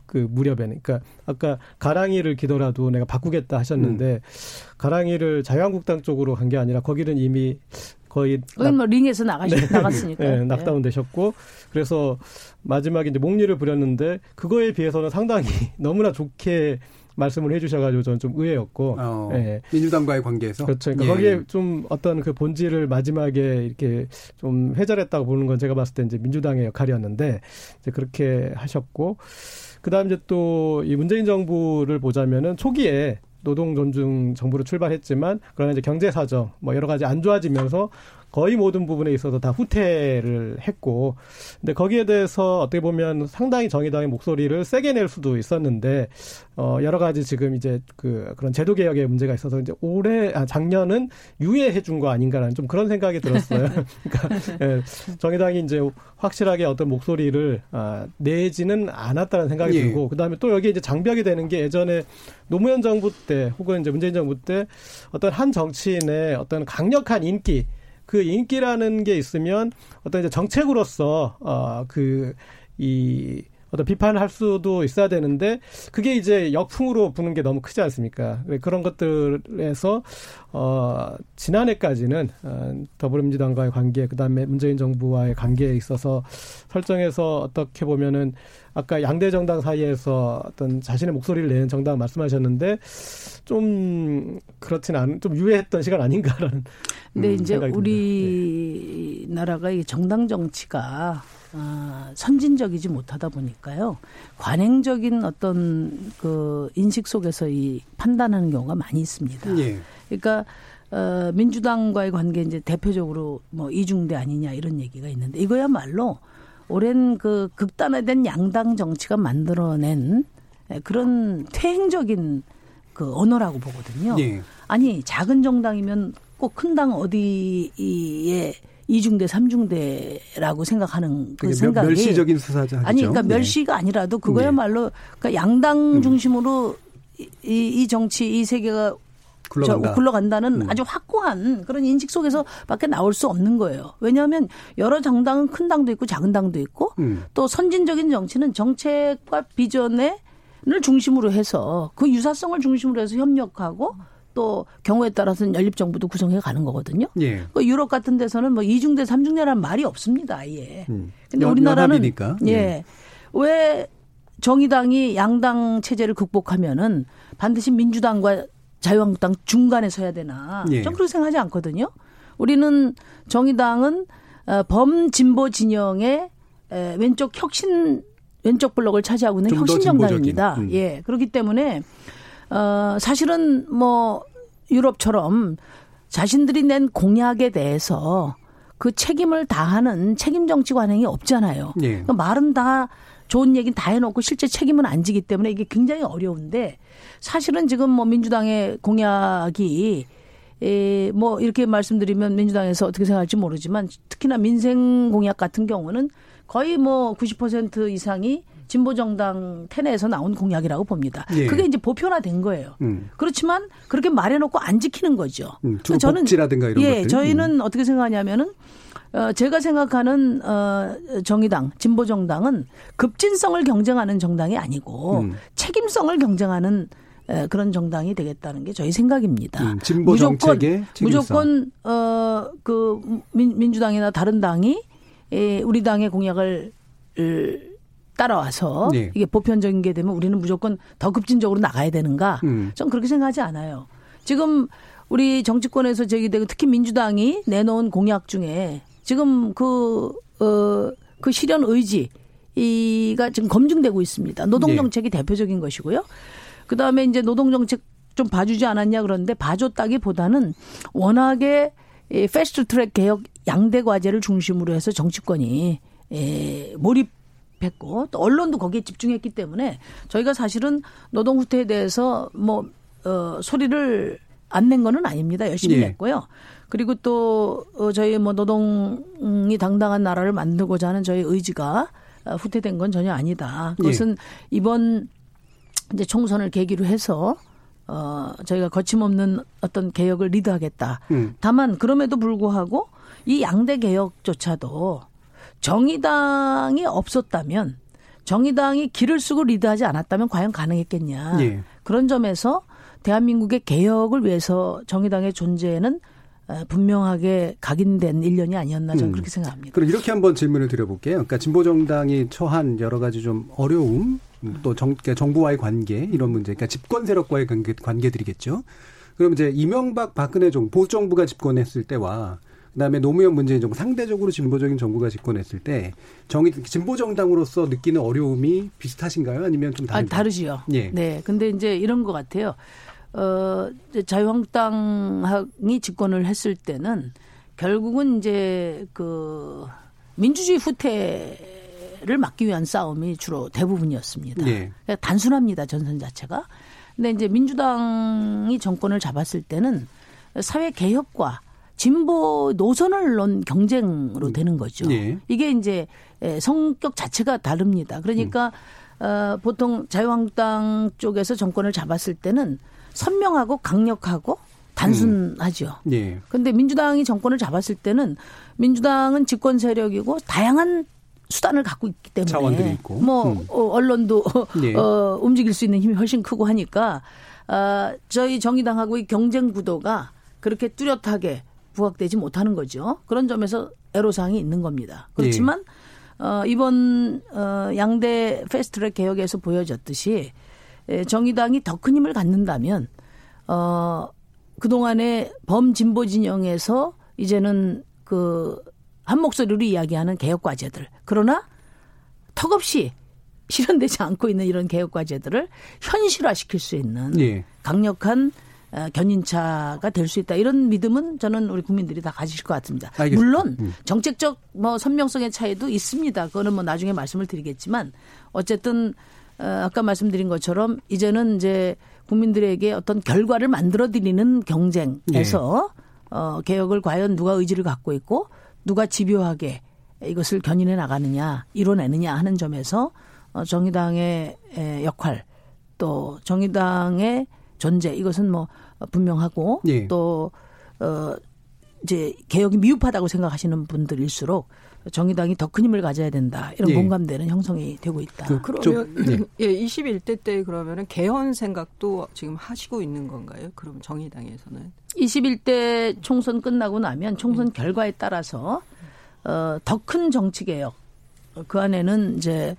그 무렵에 그러니까 아까 가랑이를 기더라도 내가 바꾸겠다 하셨는데 음. 가랑이를 자유한국당 쪽으로 간 게 아니라 거기는 이미 거의 낙, 뭐 링에서 나가시, 네. 나갔으니까 (laughs) 네, 낙다운 되셨고 그래서 마지막에 이제 목리를 부렸는데 그거에 비해서는 상당히 (laughs) 너무나 좋게 말씀을 해주셔가지고 저는 좀 의외였고 어, 예. 민주당과의 관계에서 그렇죠. 그러니까 예. 거기에 좀 어떤 그 본질을 마지막에 이렇게 좀 회절했다고 보는 건 제가 봤을 때 이제 민주당의 역할이었는데 이제 그렇게 하셨고 그다음 이제 또 이 문재인 정부를 보자면은 초기에 노동 존중 정부로 출발했지만 그러나 이제 경제 사정 뭐 여러 가지 안 좋아지면서 거의 모든 부분에 있어서 다 후퇴를 했고 근데 거기에 대해서 어떻게 보면 상당히 정의당의 목소리를 세게 낼 수도 있었는데 어 여러 가지 지금 이제 그 그런 제도 개혁의 문제가 있어서 이제 올해 아 작년은 유예해 준 거 아닌가라는 좀 그런 생각이 들었어요. (laughs) 그러니까 예, 정의당이 이제 확실하게 어떤 목소리를 아, 내지는 않았다는 생각이 예. 들고 그다음에 또 여기 이제 장벽이 되는 게 예전에 노무현 정부 때 혹은 이제 문재인 정부 때 어떤 한 정치인의 어떤 강력한 인기 그 인기라는 게 있으면 어떤 이제 정책으로서 어그이 어떤 비판을 할 수도 있어야 되는데 그게 이제 역풍으로 부는 게 너무 크지 않습니까? 그런 것들에서 어 지난해까지는 어, 더불어민주당과의 관계 그다음에 문재인 정부와의 관계에 있어서 설정해서 어떻게 보면은 아까 양대 정당 사이에서 어떤 자신의 목소리를 내는 정당 말씀하셨는데 좀 그렇진 않은 좀 유해했던 시간 아닌가라는. 근데 음, 이제 우리나라가 네. 이 정당 정치가 아, 선진적이지 못하다 보니까요. 관행적인 어떤 그 인식 속에서 이 판단하는 경우가 많이 있습니다. 예. 그러니까 어, 민주당과의 관계 이제 대표적으로 뭐 이중대 아니냐 이런 얘기가 있는데 이거야말로 오랜 그 극단화된 양당 정치가 만들어낸 그런 퇴행적인 그 언어라고 보거든요. 예. 아니 작은 정당이면 꼭 큰 당 어디에 이중대, 삼중대라고 생각하는 그 생각이 멸시적인 수사죠. 아니 그러니까 네. 멸시가 아니라도 그거야말로 그러니까 양당 음. 중심으로 이, 이 정치 이 세계가 굴러간다. 굴러간다는 음. 아주 확고한 그런 인식 속에서 밖에 나올 수 없는 거예요. 왜냐하면 여러 정당은 큰 당도 있고 작은 당도 있고 음. 또 선진적인 정치는 정책과 비전을 중심으로 해서 그 유사성을 중심으로 해서 협력하고 또 경우에 따라서는 연립 정부도 구성해 가는 거거든요. 예. 그 유럽 같은 데서는 뭐 이중대 삼중대라는 말이 없습니다. 아예. 음. 근데 우리나라는 연합이니까. 예. 예. 왜 정의당이 양당 체제를 극복하면은 반드시 민주당과 자유한국당 중간에 서야 되나? 예. 좀 그렇게 생각하지 않거든요. 우리는 정의당은 어, 범진보 진영의 왼쪽 혁신 왼쪽 블록을 차지하고 있는 혁신 정당입니다. 음. 예. 그렇기 때문에 어, 사실은 뭐 유럽처럼 자신들이 낸 공약에 대해서 그 책임을 다하는 책임 정치 관행이 없잖아요. 예. 그러니까 말은 다 좋은 얘기는 다 해놓고 실제 책임은 안 지기 때문에 이게 굉장히 어려운데 사실은 지금 뭐 민주당의 공약이 에, 뭐 이렇게 말씀드리면 민주당에서 어떻게 생각할지 모르지만 특히나 민생 공약 같은 경우는 거의 뭐 90% 이상이 진보 정당 텐에서 나온 공약이라고 봅니다. 예. 그게 이제 보편화된 거예요. 음. 그렇지만 그렇게 말해놓고 안 지키는 거죠. 음, 저는 지라든가 이런 예, 것들. 저희는 음. 어떻게 생각하냐면은 어, 제가 생각하는 어, 정의당, 진보 정당은 급진성을 경쟁하는 정당이 아니고 음. 책임성을 경쟁하는 에, 그런 정당이 되겠다는 게 저희 생각입니다. 음, 진보 무조건, 무조건 어 그 민주당이나 다른 당이 에, 우리 당의 공약을 따라와서 네. 이게 보편적인 게 되면 우리는 무조건 더 급진적으로 나가야 되는가? 음. 전 그렇게 생각하지 않아요. 지금 우리 정치권에서 제기되고 특히 민주당이 내놓은 공약 중에 지금 그, 어, 그 실현 의지, 이가 지금 검증되고 있습니다. 노동정책이 네. 대표적인 것이고요. 그 다음에 이제 노동정책 좀 봐주지 않았냐 그러는데 봐줬다기 보다는 워낙에 이 패스트 트랙 개혁 양대 과제를 중심으로 해서 정치권이 에, 몰입 했고 또 언론도 거기에 집중했기 때문에 저희가 사실은 노동 후퇴에 대해서 뭐 어, 소리를 안 낸 거는 아닙니다. 열심히 예. 냈고요. 그리고 또 어, 저희 뭐 노동이 당당한 나라를 만들고자 하는 저희 의지가 어, 후퇴된 건 전혀 아니다. 그것은 예. 이번 이제 총선을 계기로 해서 어 저희가 거침없는 어떤 개혁을 리드하겠다. 음. 다만 그럼에도 불구하고 이 양대 개혁조차도 정의당이 없었다면 정의당이 길을 쓰고 리드하지 않았다면 과연 가능했겠냐. 예. 그런 점에서 대한민국의 개혁을 위해서 정의당의 존재는 어, 분명하게 각인된 일년이 아니었나 저는 음. 그렇게 생각합니다. 그럼 이렇게 한번 질문을 드려볼게요. 그러니까 진보 정당이 처한 여러 가지 좀 어려움, 음, 또 정, 그러니까 정부와의 관계 이런 문제, 그러니까 집권 세력과의 관계, 관계들이겠죠. 그럼 이제 이명박 박근혜 정부 보수 정부가 집권했을 때와 그다음에 노무현 문재인 정부 상대적으로 진보적인 정부가 집권했을 때 정의 진보 정당으로서 느끼는 어려움이 비슷하신가요? 아니면 좀 아, 다른가요? 다르지요. 예. 네. 근데 이제 이런 것 같아요. 어, 자유한국당이 집권을 했을 때는 결국은 이제 그 민주주의 후퇴를 막기 위한 싸움이 주로 대부분이었습니다. 예. 그러니까 단순합니다. 전선 자체가. 근데 이제 민주당이 정권을 잡았을 때는 사회 개혁과 진보 노선을 놓은 경쟁으로 되는 거죠. 예. 이게 이제 에, 성격 자체가 다릅니다. 그러니까 어, 보통 자유한국당 쪽에서 정권을 잡았을 때는 선명하고 강력하고 단순하죠. 예. 근데 민주당이 정권을 잡았을 때는 민주당은 집권 세력이고 다양한 수단을 갖고 있기 때문에 자원들이 있고. 뭐 음. 어, 언론도 (laughs) 예. 어, 움직일 수 있는 힘이 훨씬 크고 하니까 아, 저희 정의당하고의 경쟁 구도가 그렇게 뚜렷하게 부각되지 못하는 거죠. 그런 점에서 애로사항이 있는 겁니다. 그렇지만 어, 이번 어, 양대 패스트트랙 개혁에서 보여졌듯이 에, 정의당이 더 큰 힘을 갖는다면 어, 그동안의 범진보 진영에서 이제는 그 한 목소리로 이야기하는 개혁 과제들. 그러나 턱없이 실현되지 않고 있는 이런 개혁 과제들을 현실화시킬 수 있는 예. 강력한 어, 견인차가 될 수 있다. 이런 믿음은 저는 우리 국민들이 다 가지실 것 같습니다. 알겠습니다. 물론 음. 정책적 뭐 선명성의 차이도 있습니다. 그거는 뭐 나중에 말씀을 드리겠지만 어쨌든 어, 아까 말씀드린 것처럼 이제는 이제 국민들에게 어떤 결과를 만들어 드리는 경쟁에서 어, 개혁을 과연 누가 의지를 갖고 있고 누가 집요하게 이것을 견인해 나가느냐, 이뤄내느냐 하는 점에서 어, 정의당의 에, 역할 또 정의당의 존재 이것은 뭐 분명하고 예. 또 어, 이제 개혁이 미흡하다고 생각하시는 분들일수록 정의당이 더 큰 힘을 가져야 된다 이런 예. 공감대는 형성이 되고 있다. 그, 그러면 좀, 예. (laughs) 예, 21대 때 그러면은 개헌 생각도 지금 하시고 있는 건가요? 그럼 정의당에서는 21대 총선 끝나고 나면 총선 결과에 따라서 어, 더 큰 정치 개혁 어, 그 안에는 이제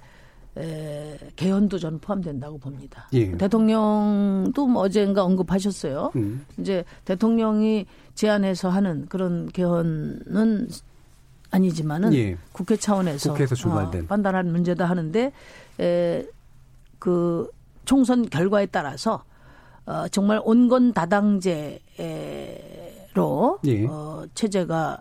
에, 개헌도 저는 포함된다고 봅니다. 예. 대통령도 뭐 어젠가 언급하셨어요. 음. 이제 대통령이 제안해서 하는 그런 개헌은 아니지만은 예. 국회 차원에서 국회에서 출발된. 어, 판단하는 문제다 하는데 에, 그 총선 결과에 따라서 어, 정말 온건 다당제로 예. 어, 체제가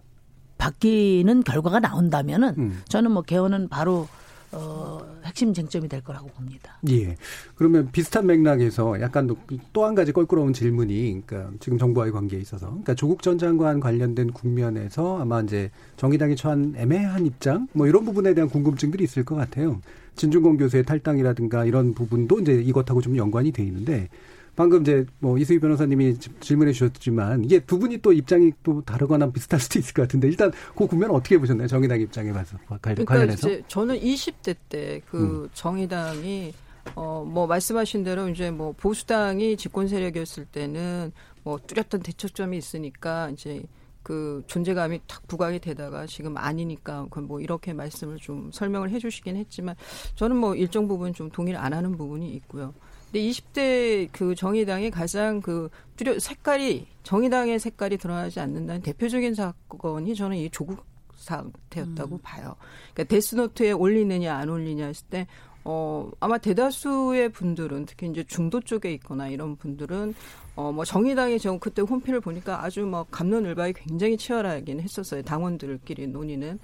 바뀌는 결과가 나온다면은 음. 저는 뭐 개헌은 바로 어, 핵심 쟁점이 될 거라고 봅니다. 예. 그러면 비슷한 맥락에서 약간 또 한 가지 껄끄러운 질문이, 그러니까 지금 정부와의 관계에 있어서, 그러니까 조국 전 장관 관련된 국면에서 아마 이제 정의당이 처한 애매한 입장, 뭐 이런 부분에 대한 궁금증들이 있을 것 같아요. 진중권 교수의 탈당이라든가 이런 부분도 이제 이것하고 좀 연관이 돼 있는데, 방금 이제 뭐 이수희 변호사님이 지- 질문해 주셨지만 이게 두 분이 또 입장이 또 다르거나 비슷할 수도 있을 것 같은데 일단 그 국면 어떻게 보셨나요? 정의당 입장에 봐서 관련- 그러니까 관련해서. 이제 저는 20대 때 그 정의당이 어 뭐 말씀하신 대로 이제 뭐 보수당이 집권 세력이었을 때는 뭐 뚜렷한 대척점이 있으니까 이제 그 존재감이 탁 부각이 되다가 지금 아니니까 그뭐 이렇게 말씀을 좀 설명을 해 주시긴 했지만 저는 뭐 일정 부분 좀 동의를 안 하는 부분이 있고요. 근데 20대 그 정의당이 가장 그 뚜렷 색깔이 정의당의 색깔이 드러나지 않는다는 대표적인 사건이 저는 이 조국 사태였다고 봐요. 그러니까 데스노트에 올리느냐 안 올리냐 했을 때 어, 아마 대다수의 분들은 특히 이제 중도 쪽에 있거나 이런 분들은 어, 뭐 정의당이 저 그때 홈피를 보니까 아주 뭐 감론을박이 굉장히 치열하긴 했었어요. 당원들끼리 논의는.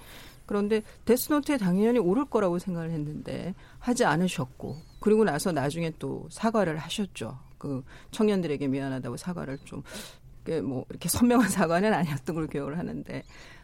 그런데 데스노트에 당연히 오를 거라고 생각을 했는데 하지 않으셨고 그리고 나서 나중에 또 사과를 하셨죠. 그 청년들에게 미안하다고 사과를 좀 뭐 이렇게 선명한 (laughs) 사과는 아니었던 걸로 기억을 하는데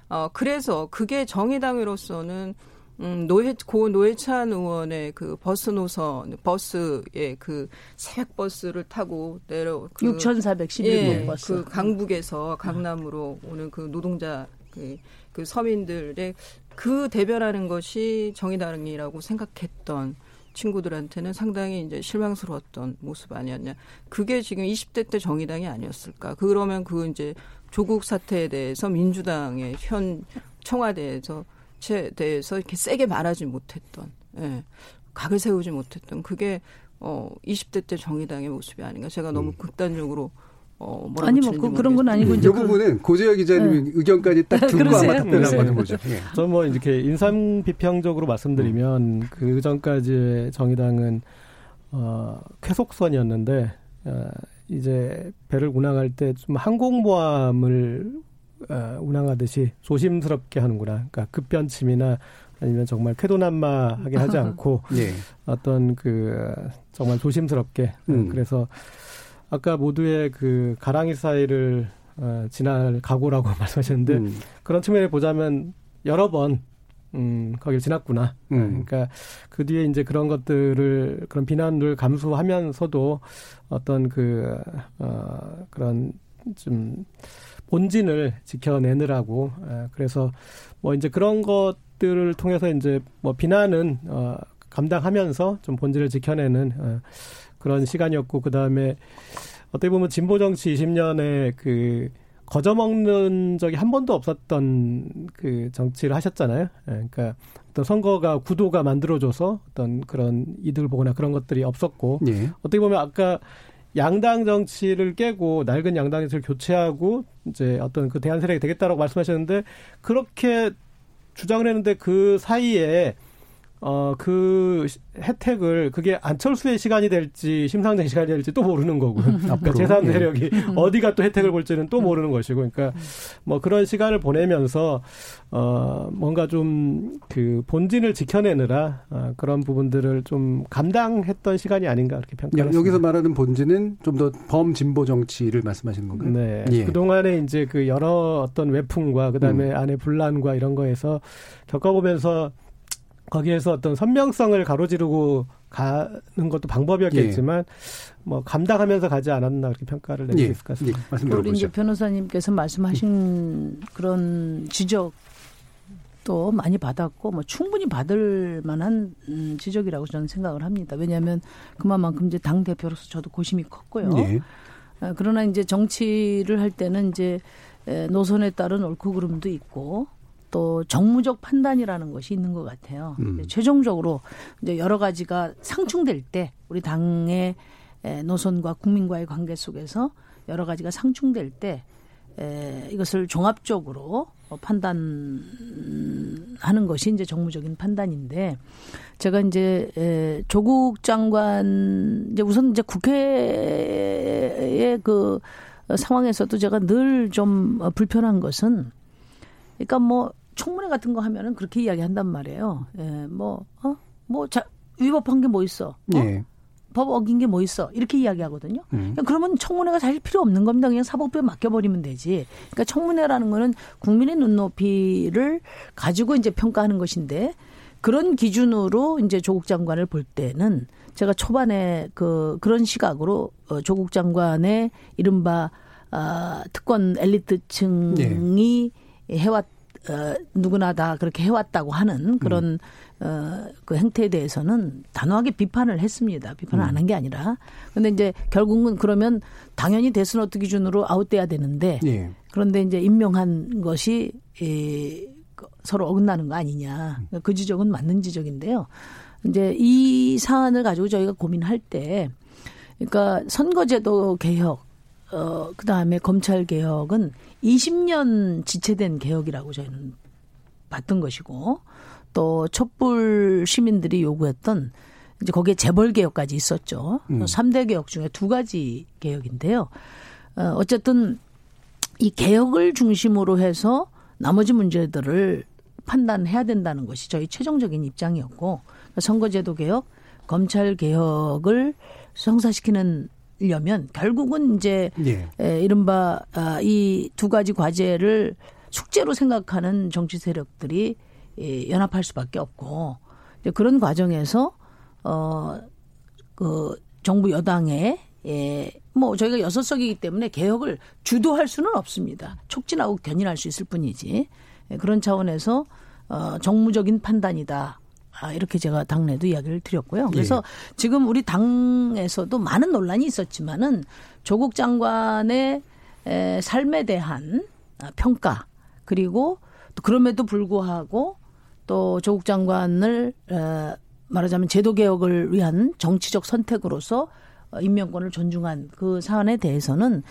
어 그래서 그게 정의당으로서는 음, 노회, 고 노회찬 의원의 그 버스 노선, 버스의 그 새벽 버스를 타고 내려, 그, 6,411번 예, 버스. 그 강북에서 강남으로 오는 그 노동자, 그, 그 서민들의 그 대변하는 것이 정의당이라고 생각했던 친구들한테는 상당히 이제 실망스러웠던 모습 아니었냐. 그게 지금 20대 때 정의당이 아니었을까. 그러면 그 이제 조국 사태에 대해서 민주당의 현 청와대에서 채 대해서 이렇게 세게 말하지 못했던, 예, 각을 세우지 못했던 그게 어 20대 때 정의당의 모습이 아닌가. 제가 너무 극단적으로 어, 뭐라고 아니 뭐 그, 그런 건 아니고 이제 이 부분은 고재혁 기자님 네. 의견까지 딱 듣고 아마 답변을 한번 보죠. 예. 저뭐 이렇게 인삼 비평적으로 말씀드리면 음. 그 전까지 정의당은 어, 쾌속선이었는데 어, 이제 배를 운항할 때 좀 항공모함을 어, 운항하듯이 조심스럽게 하는구나. 그러니까 급변침이나 아니면 정말 쾌도난마하게 하지 (laughs) 않고 예. 어떤 그 정말 조심스럽게 음. 그래서 아까 모두의 그 가랑이 사이를 어, 지날 각오라고 (laughs) 말씀하셨는데 음. 그런 측면에 보자면 여러 번 음, 거길 지났구나. 음. 그러니까 그 뒤에 이제 그런 것들을 그런 비난을 감수하면서도 어떤 그 어, 그런 좀 본진을 지켜내느라고 에, 그래서 뭐 이제 그런 것들을 통해서 이제 뭐 비난은 어, 감당하면서 좀 본질을 지켜내는 어, 그런 시간이었고 그 다음에 어떻게 보면 진보 정치 20년에 그 거저먹는 적이 한 번도 없었던 그 정치를 하셨잖아요. 예, 그러니까 어떤 선거가 구도가 만들어줘서 어떤 그런 이득을 보거나 그런 것들이 없었고 예. 어떻게 보면 아까 양당 정치를 깨고 낡은 양당 정치를 교체하고 이제 어떤 그 대한 세력이 되겠다라고 말씀하셨는데 그렇게 주장을 했는데 그 사이에 어, 그 혜택을 그게 안철수의 시간이 될지 심상정 시간이 될지 또 모르는 거고. 음. 그러니까 제3 예. 세력이 음. 어디가 또 혜택을 볼지는 또 모르는 것이고. 그러니까 뭐 그런 시간을 보내면서 어, 뭔가 좀 그 본진을 지켜내느라 어, 그런 부분들을 좀 감당했던 시간이 아닌가 그렇게 평가합니다. 여기서 말하는 본진은 좀 더 범진보 정치를 말씀하시는 건가요? 네. 예. 그 동안에 이제 그 여러 어떤 외풍과 그 다음에 음. 안에 분란과 이런 거에서 겪어보면서 거기에서 어떤 선명성을 가로지르고 가는 것도 방법이었겠지만 예. 뭐 감당하면서 가지 않았나 그렇게 평가를 내릴 예. 수 있을 것 같습니다. 예. 우리 이제 변호사님께서 말씀하신 그런 지적 도 많이 받았고 뭐 충분히 받을 만한 음, 지적이라고 저는 생각을 합니다. 왜냐하면 그만큼 이제 당 대표로서 저도 고심이 컸고요. 예. 아, 그러나 이제 정치를 할 때는 이제 노선에 따른 옳고 그름도 있고 또 정무적 판단이라는 것이 있는 것 같아요. 음. 최종적으로 이제 여러 가지가 상충될 때 우리 당의 노선과 국민과의 관계 속에서 여러 가지가 상충될 때 에, 이것을 종합적으로 판단하는 것이 이제 정무적인 판단인데 제가 이제 에, 조국 장관 이제 우선 이제 국회의 그 상황에서도 제가 늘 좀 불편한 것은 그러니까 뭐 청문회 같은 거 하면은 그렇게 이야기한단 말이에요. 예, 뭐, 어? 뭐, 자, 위법한 게 뭐 있어? 어? 예. 법 어긴 게 뭐 있어? 이렇게 이야기하거든요. 음. 그러면 청문회가 사실 필요 없는 겁니다. 그냥 사법부에 맡겨버리면 되지. 그러니까 청문회라는 거는 국민의 눈높이를 가지고 이제 평가하는 것인데 그런 기준으로 이제 조국 장관을 볼 때는 제가 초반에 그 그런 시각으로 어, 조국 장관의 이른바 아, 특권 엘리트층이 예. 해왔 어, 누구나 다 그렇게 해왔다고 하는 그런 음. 어, 그 행태에 대해서는 단호하게 비판을 했습니다. 비판을 음. 안한 게 아니라. 근데 이제 결국은 그러면 당연히 데스노트 기준으로 아웃돼야 되는데 예. 그런데 이제 임명한 것이 에, 서로 어긋나는 거 아니냐. 그 지적은 맞는 지적인데요. 이제 이 사안을 가지고 저희가 고민할 때 그러니까 선거제도 개혁 어, 그 다음에 검찰 개혁은 20년 지체된 개혁이라고 저희는 봤던 것이고 또 촛불 시민들이 요구했던 이제 거기에 재벌 개혁까지 있었죠. 음. 3대 개혁 중에 두 가지 개혁인데요. 어, 어쨌든 이 개혁을 중심으로 해서 나머지 문제들을 판단해야 된다는 것이 저희 최종적인 입장이었고 선거제도 개혁, 검찰 개혁을 성사시키는 려면 결국은 이제 예. 에, 이른바 아, 이두 가지 과제를 숙제로 생각하는 정치 세력들이 예, 연합할 수밖에 없고 이제 그런 과정에서 어그 정부 여당에 예, 뭐 저희가 여섯 석이기 때문에 개혁을 주도할 수는 없습니다. 촉진하고 견인할 수 있을 뿐이지 예, 그런 차원에서 어 정무적인 판단이다. 아, 이렇게 제가 당내도 이야기를 드렸고요. 그래서 예. 지금 우리 당에서도 많은 논란이 있었지만은 조국 장관의 에, 삶에 대한 아, 평가 그리고 또 그럼에도 불구하고 또 조국 장관을 에, 말하자면 제도 개혁을 위한 정치적 선택으로서 어, 임명권을 존중한 그 사안에 대해서는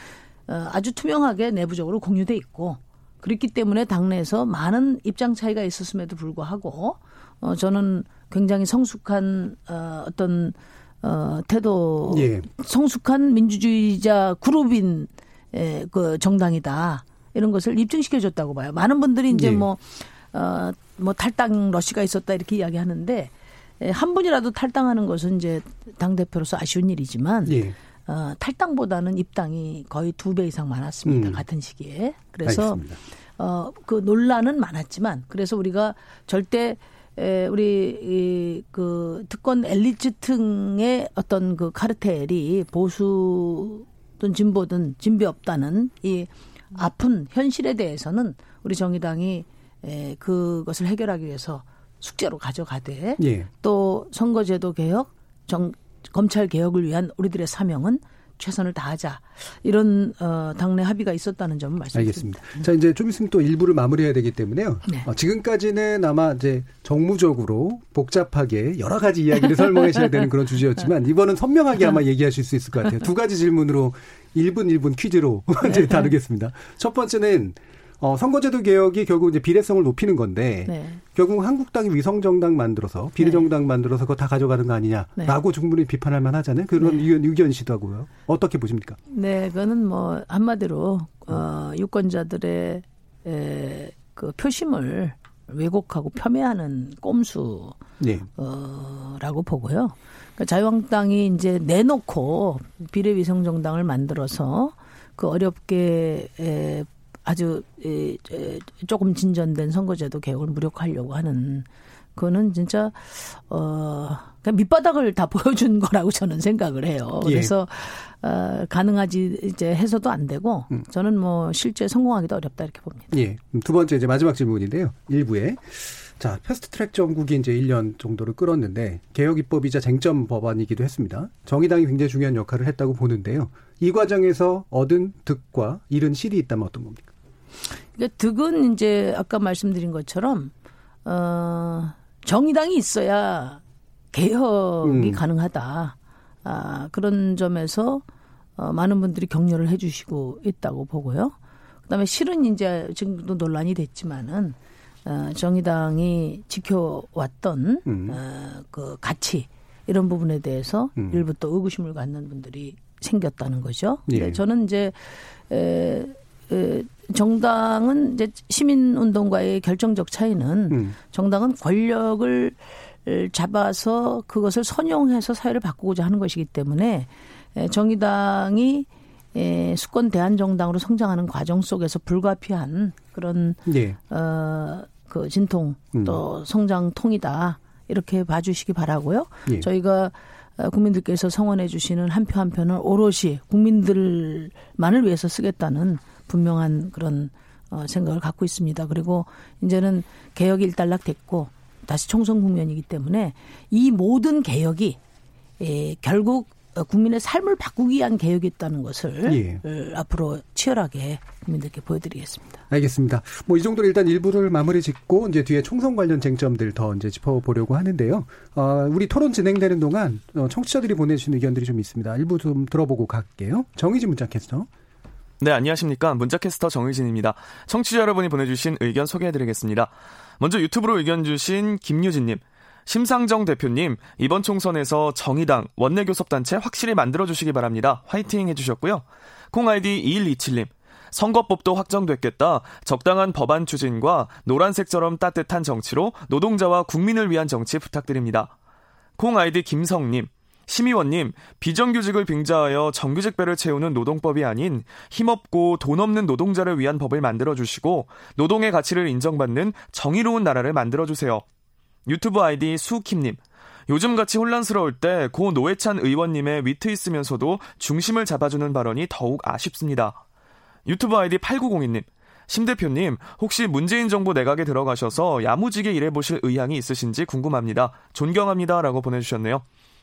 어, 아주 투명하게 내부적으로 공유돼 있고 그렇기 때문에 당내에서 많은 입장 차이가 있었음에도 불구하고 어 저는 굉장히 성숙한 어 어떤 어 태도 예. 성숙한 민주주의자 그룹인 에, 그 정당이다 이런 것을 입증시켜 줬다고 봐요. 많은 분들이 이제 예. 뭐 어, 뭐 탈당 러시가 있었다 이렇게 이야기하는데 에, 한 분이라도 탈당하는 것은 이제 당 대표로서 아쉬운 일이지만 예. 어, 탈당보다는 입당이 거의 두 배 이상 많았습니다. 음. 같은 시기에. 그래서 알겠습니다. 어, 그 논란은 많았지만 그래서 우리가 절대 에, 우리 이, 그 특권 엘리트층의 어떤 그 카르텔이 보수든 진보든 진비 없다는 이 아픈 현실에 대해서는 우리 정의당이 에, 그것을 해결하기 위해서 숙제로 가져가되 예. 또 선거제도 개혁, 정, 검찰 개혁을 위한 우리들의 사명은 최선을 다하자 이런 어, 당내 합의가 있었다는 점을 말씀드립니다. 알겠습니다. 자 이제 좀 있으면 또 일부를 마무리해야 되기 때문에요. 네. 어, 지금까지는 아마 이제 정무적으로 복잡하게 여러 가지 이야기를 (laughs) 설명하셔야 되는 그런 주제였지만 이번은 선명하게 아마 얘기하실 수 있을 것 같아요. 두 가지 질문으로 1분 1분 퀴즈로 (laughs) 이제 다루겠습니다. 첫 번째는 어, 선거제도 개혁이 결국 이제 비례성을 높이는 건데 네. 결국 한국당이 위성 정당 만들어서 비례 정당 네. 만들어서 그거 다 가져가는 거 아니냐라고 네. 충분히 비판할 만하잖아요. 그런 네. 의견 유견시도 하고요. 어떻게 보십니까? 네, 그거는 뭐 한마디로 어, 유권자들의 에, 그 표심을 왜곡하고 폄훼하는 꼼수라고 네. 어, 보고요. 그러니까 자유한국당이 이제 내놓고 비례위성정당을 만들어서 그 어렵게 에, 아주 조금 진전된 선거제도 개혁을 무력화하려고 하는 그거는 진짜 어 그냥 밑바닥을 다 (laughs) 보여준 거라고 저는 생각을 해요. 예. 그래서 어 가능하지 이제 해서도 안 되고 음. 저는 뭐 실제 성공하기도 어렵다 이렇게 봅니다. 예. 두 번째 이제 마지막 질문인데요. 일부에 자, 패스트트랙 정국이 이제 1년 정도를 끌었는데 개혁 입법이자 쟁점 법안이기도 했습니다. 정의당이 굉장히 중요한 역할을 했다고 보는데요. 이 과정에서 얻은 득과 잃은 실이 있다면 어떤 겁니까? 득은 이제 아까 말씀드린 것처럼 어 정의당이 있어야 개혁이 음. 가능하다. 아, 그런 점에서 어, 많은 분들이 격려를 해주시고 있다고 보고요. 그다음에 실은 이제 지금도 논란이 됐지만은 어, 정의당이 지켜왔던 음. 어, 그 가치 이런 부분에 대해서 음. 일부 또 의구심을 갖는 분들이 생겼다는 거죠. 예. 저는 이제 에, 에, 정당은 이제 시민운동과의 결정적 차이는 음. 정당은 권력을 잡아서 그것을 선용해서 사회를 바꾸고자 하는 것이기 때문에 정의당이 수권 대한 정당으로 성장하는 과정 속에서 불가피한 그런 네. 어그 진통 음. 또 성장통이다 이렇게 봐주시기 바라고요. 네. 저희가 어, 국민들께서 성원해 주시는 한표한 표는 오롯이 국민들만을 위해서 쓰겠다는 분명한 그런 어, 생각을 갖고 있습니다. 그리고 이제는 개혁이 일단락 됐고 다시 총선 국면이기 때문에 이 모든 개혁이 예, 결국 국민의 삶을 바꾸기 위한 개혁이 있다는 것을 예. 어, 앞으로 치열하게 국민들께 보여드리겠습니다. 알겠습니다. 뭐 이 정도로 일단 일부를 마무리 짓고 이제 뒤에 총선 관련 쟁점들 더 이제 짚어보려고 하는데요. 어, 우리 토론 진행되는 동안 어, 청취자들이 보내주신 의견들이 좀 있습니다. 일부 좀 들어보고 갈게요. 정의진 문자 캐스터. 네, 안녕하십니까. 문자캐스터 정의진입니다. 청취자 여러분이 보내주신 의견 소개해드리겠습니다. 먼저 유튜브로 의견 주신 김유진님. 심상정 대표님, 이번 총선에서 정의당, 원내교섭단체 확실히 만들어주시기 바랍니다. 화이팅 해주셨고요. 콩아이디 2127님. 선거법도 확정됐겠다. 적당한 법안 추진과 노란색처럼 따뜻한 정치로 노동자와 국민을 위한 정치 부탁드립니다. 콩아이디 김성님. 심의원님, 비정규직을 빙자하여 정규직 배를 채우는 노동법이 아닌 힘없고 돈 없는 노동자를 위한 법을 만들어주시고 노동의 가치를 인정받는 정의로운 나라를 만들어주세요. 유튜브 아이디 수킴님, 요즘같이 혼란스러울 때 고 노회찬 의원님의 위트 있으면서도 중심을 잡아주는 발언이 더욱 아쉽습니다. 유튜브 아이디 8902님, 심 대표님, 혹시 문재인 정부 내각에 들어가셔서 야무지게 일해보실 의향이 있으신지 궁금합니다. 존경합니다. 라고 보내주셨네요.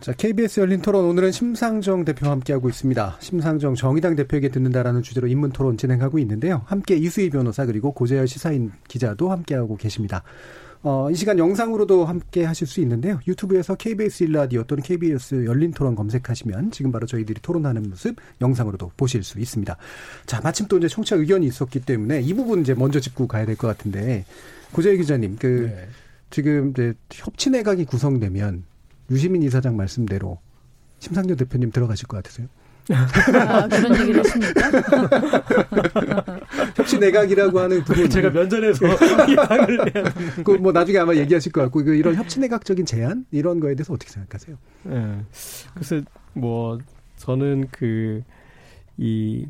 자, KBS 열린 토론 오늘은 심상정 대표와 함께하고 있습니다. 심상정 정의당 대표에게 듣는다라는 주제로 인문 토론 진행하고 있는데요. 함께 이수희 변호사 그리고 고재열 시사인 기자도 함께하고 계십니다. 어, 이 시간 영상으로도 함께 하실 수 있는데요. 유튜브에서 KBS 일라디오 또는 KBS 열린 토론 검색하시면 지금 바로 저희들이 토론하는 모습 영상으로도 보실 수 있습니다. 자, 마침 또 이제 청취자 의견이 있었기 때문에 이 부분 이제 먼저 짚고 가야 될 것 같은데 고재일 기자님, 그 네. 지금 이제 협치 내각이 구성되면 유시민 이사장 말씀대로 심상정 대표님 들어가실 것 같으세요? 아, 그런 얘기를 했습니까? (laughs) 협치 내각이라고 하는 부분 제가 면전에서 (laughs) 이야기를 그뭐 나중에 아마 얘기하실 것 같고 그 이런 협치 내각적인 제안 이런 거에 대해서 어떻게 생각하세요? 네. 그래서 뭐 저는 그 이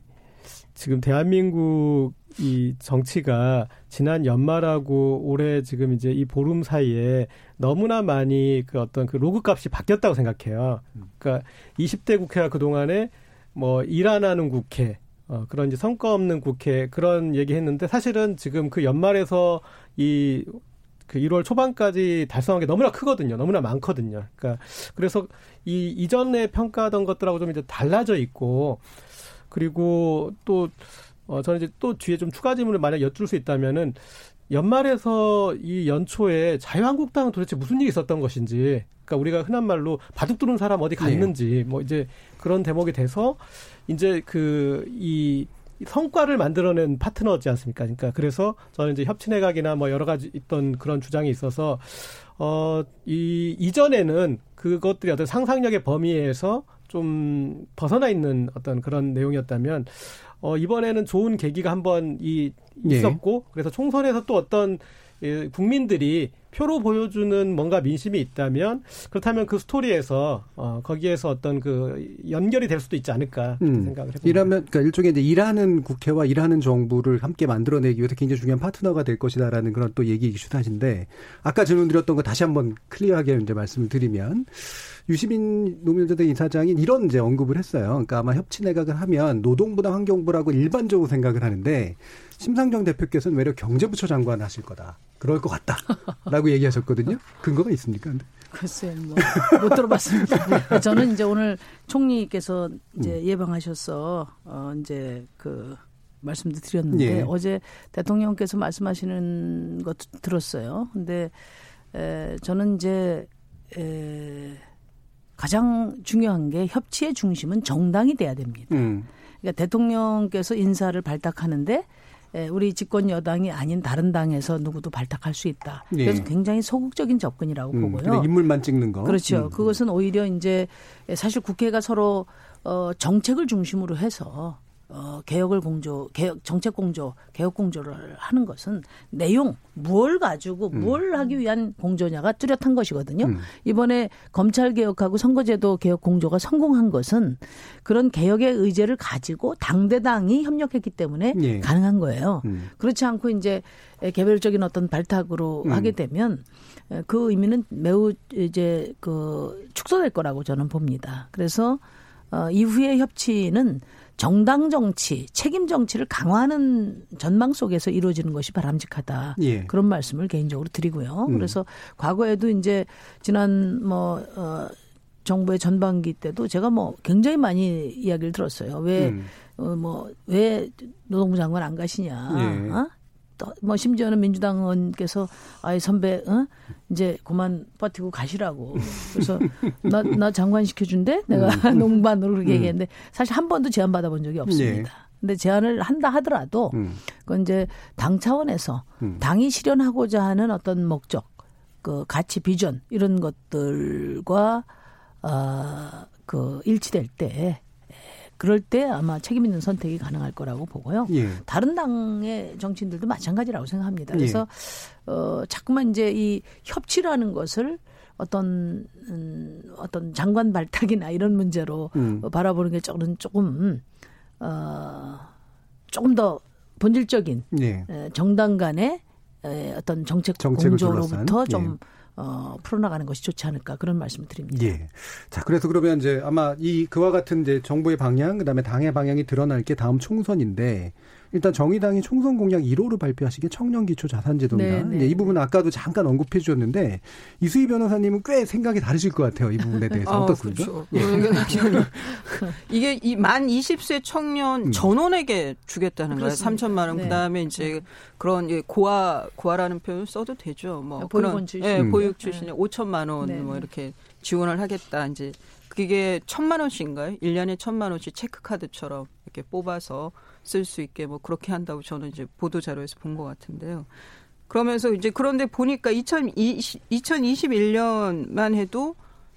지금 대한민국 이 정치가 지난 연말하고 올해 지금 이제 이 보름 사이에 너무나 많이 그 어떤 그 로그 값이 바뀌었다고 생각해요. 그러니까 20대 국회가 그동안에 뭐 일 안 하는 국회, 어, 그런 이제 성과 없는 국회 그런 얘기 했는데 사실은 지금 그 연말에서 이 그 1월 초반까지 달성한 게 너무나 크거든요. 너무나 많거든요. 그러니까 그래서 이 이전에 평가하던 것들하고 좀 이제 달라져 있고 그리고 또 어, 저는 이제 또 뒤에 좀 추가 질문을 만약 여쭐 수 있다면은 연말에서 이 연초에 자유한국당은 도대체 무슨 일이 있었던 것인지, 그러니까 우리가 흔한 말로 바둑 두는 사람 어디 갔는지, 네. 뭐 이제 그런 대목이 돼서 이제 그 이 성과를 만들어낸 파트너지 않습니까? 그러니까 그래서 저는 이제 협치내각이나 뭐 여러 가지 있던 그런 주장이 있어서 어, 이 이전에는 그것들이 어떤 상상력의 범위에서 좀 벗어나 있는 어떤 그런 내용이었다면 어, 이번에는 좋은 계기가 한번 이 예. 있었고 예. 그래서 총선에서 또 어떤 예, 국민들이 표로 보여주는 뭔가 민심이 있다면 그렇다면 그 스토리에서 어, 거기에서 어떤 그 연결이 될 수도 있지 않을까 음. 생각을 해봅니다. 이러면 그러니까 일종의 이제 일하는 국회와 일하는 정부를 함께 만들어내기 위해서 굉장히 중요한 파트너가 될 것이다라는 그런 또 얘기이기도 하신데 아까 질문드렸던 거 다시 한번 클리어하게 이제 말씀을 드리면 유시민 노무현재단 이사장이 이런 이제 언급을 했어요. 그러니까 아마 협치 내각을 하면 노동부나 환경부라고 일반적으로 생각을 하는데 심상정 대표께서는 외려 경제부처 장관 하실 거다. 그럴 것 같다. 라고 (laughs) 얘기하셨거든요. 근거가 있습니까? 글쎄요, 뭐, 못 들어봤습니다. (laughs) 저는 이제 오늘 총리께서 이제 음. 예방하셔서, 어, 이제 그, 말씀도 드렸는데, 예. 어제 대통령께서 말씀하시는 것 들었어요. 근데, 에, 저는 이제, 에, 가장 중요한 게 협치의 중심은 정당이 돼야 됩니다. 음. 그러니까 대통령께서 인사를 발탁하는데 우리 집권 여당이 아닌 다른 당에서 누구도 발탁할 수 있다. 예. 그래서 굉장히 소극적인 접근이라고 음, 보고요. 인물만 찍는 거. 그렇죠. 음. 그것은 오히려 이제 사실 국회가 서로 어 정책을 중심으로 해서 어, 개혁을 공조, 개혁, 정책 공조, 개혁 공조를 하는 것은 내용, 뭘 가지고 음. 뭘 하기 위한 공조냐가 뚜렷한 것이거든요. 음. 이번에 검찰 개혁하고 선거제도 개혁 공조가 성공한 것은 그런 개혁의 의제를 가지고 당대당이 협력했기 때문에 예. 가능한 거예요. 음. 그렇지 않고 이제 개별적인 어떤 발탁으로 음. 하게 되면 그 의미는 매우 이제 그 축소될 거라고 저는 봅니다. 그래서 어, 이후의 협치는 정당 정치, 책임 정치를 강화하는 전망 속에서 이루어지는 것이 바람직하다. 예. 그런 말씀을 개인적으로 드리고요. 음. 그래서 과거에도 이제 지난 뭐 어, 정부의 전반기 때도 제가 뭐 굉장히 많이 이야기를 들었어요. 왜 음. 어, 뭐왜 노동부 장관 안 가시냐? 예. 어? 뭐 심지어는 민주당 의원께서 아예 선배 어? 이제 그만 버티고 가시라고 그래서 나, 나 장관 시켜준대 내가 음. (laughs) 농반으로 그렇게 음. 얘기했는데 사실 한 번도 제안 받아본 적이 없습니다. 네. 근데 제안을 한다 하더라도 음. 그건 이제 당 차원에서 음. 당이 실현하고자 하는 어떤 목적 그 가치 비전 이런 것들과 어, 그 일치될 때 그럴 때 아마 책임 있는 선택이 가능할 거라고 보고요. 예. 다른 당의 정치인들도 마찬가지라고 생각합니다. 예. 그래서 어 자꾸만 이제 이 협치라는 것을 어떤 음, 어떤 장관 발탁이나 이런 문제로 음. 어, 바라보는 게 조금 조금 어 조금 더 본질적인 예. 에, 정당 간의 에, 어떤 정책 정책을 공조로부터 둘러싼, 좀 예. 어, 풀어나가는 것이 좋지 않을까 그런 말씀을 드립니다. 예. 자, 그래서 그러면 이제 아마 이 그와 같은 이제 정부의 방향, 그다음에 당의 방향이 드러날 게 다음 총선인데 일단 정의당이 총선 공약 1호로 발표하신 게 청년 기초 자산제도입니다. 네, 네. 예, 이 부분 아까도 잠깐 언급해 주셨는데 이수희 변호사님은 꽤 생각이 다르실 것 같아요. 이 부분에 대해서 아, 어떻습니까? 그렇죠. 예. (laughs) 이게 이 만 20세 청년 음. 전원에게 주겠다는 거예요. 그렇습니다. 3천만 원. 네. 그다음에 이제 그런 이제 고아 고아라는 표현 써도 되죠. 뭐 보육원 그런 출신. 예, 음. 보육 출신에 5천만 원 네. 뭐 이렇게 지원을 하겠다. 이제 그게 천만 원씩인가요? 1년에 천만 원씩 체크카드처럼 이렇게 뽑아서 쓸 수 있게 뭐 그렇게 한다고 저는 이제 보도 자료에서 본 것 같은데요. 그러면서 이제 그런데 보니까 2020, 2021년만 해도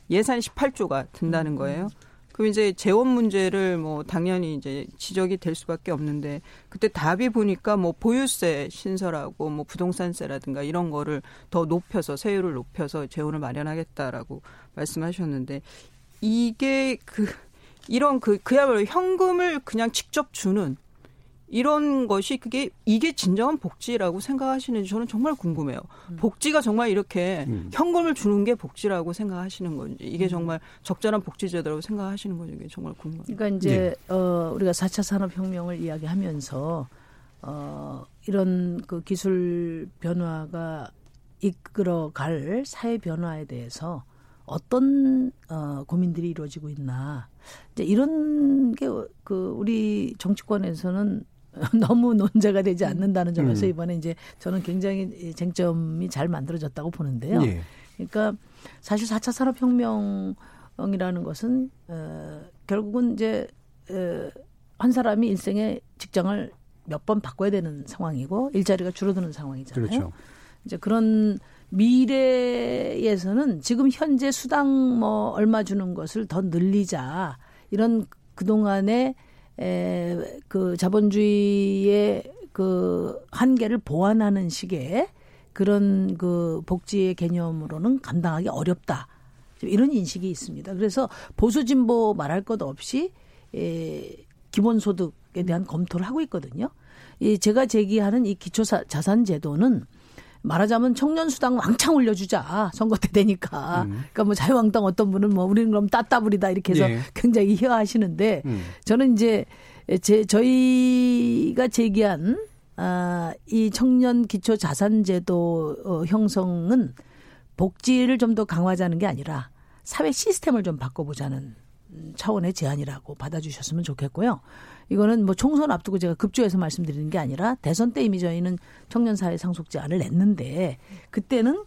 예산이 18조가 든다는 거예요. 그럼 이제 재원 문제를 뭐 당연히 이제 지적이 될 수밖에 없는데 그때 답이 보니까 뭐 보유세 신설하고 뭐 부동산세라든가 이런 거를 더 높여서 세율을 높여서 재원을 마련하겠다라고 말씀하셨는데 이게 그 이런 그 그야말로 현금을 그냥 직접 주는 이런 것이 그게 이게 진정한 복지라고 생각하시는지 저는 정말 궁금해요. 복지가 정말 이렇게 음. 현금을 주는 게 복지라고 생각하시는 건지 이게 정말 적절한 복지제도라고 생각하시는 건지 이게 정말 궁금해요. 그러니까 이제 어 우리가 4차 산업혁명을 이야기하면서 어 이런 그 기술 변화가 이끌어갈 사회 변화에 대해서 어떤 어 고민들이 이루어지고 있나 이제 이런 게 그 우리 정치권에서는 (laughs) 너무 논제가 되지 않는다는 점에서 음. 이번에 이제 저는 굉장히 쟁점이 잘 만들어졌다고 보는데요. 예. 그러니까 사실 4차 산업혁명이라는 것은 어, 결국은 이제 어, 한 사람이 일생에 직장을 몇 번 바꿔야 되는 상황이고 일자리가 줄어드는 상황이잖아요. 그렇죠. 이제 그런 미래에서는 지금 현재 수당 뭐 얼마 주는 것을 더 늘리자 이런 그동안의 에, 그 자본주의의 그 한계를 보완하는 식의 그런 그 복지의 개념으로는 감당하기 어렵다. 좀 이런 인식이 있습니다. 그래서 보수 진보 말할 것 없이 에, 기본소득에 대한 검토를 하고 있거든요. 이 제가 제기하는 이 기초 자산 제도는 말하자면 청년 수당 왕창 올려주자 선거 때 되니까 그러니까 뭐 자유한국당 어떤 분은 뭐 우리는 그럼 따따블이다 이렇게 해서 예. 굉장히 희화하시는데 음. 저는 이제 제 저희가 제기한 아, 이 청년 기초 자산 제도 어, 형성은 복지를 좀 더 강화하자는 게 아니라 사회 시스템을 좀 바꿔보자는 차원의 제안이라고 받아주셨으면 좋겠고요. 이거는 뭐 총선 앞두고 제가 급조해서 말씀드리는 게 아니라 대선 때 이미 저희는 청년 사회 상속 제안을 냈는데 그때는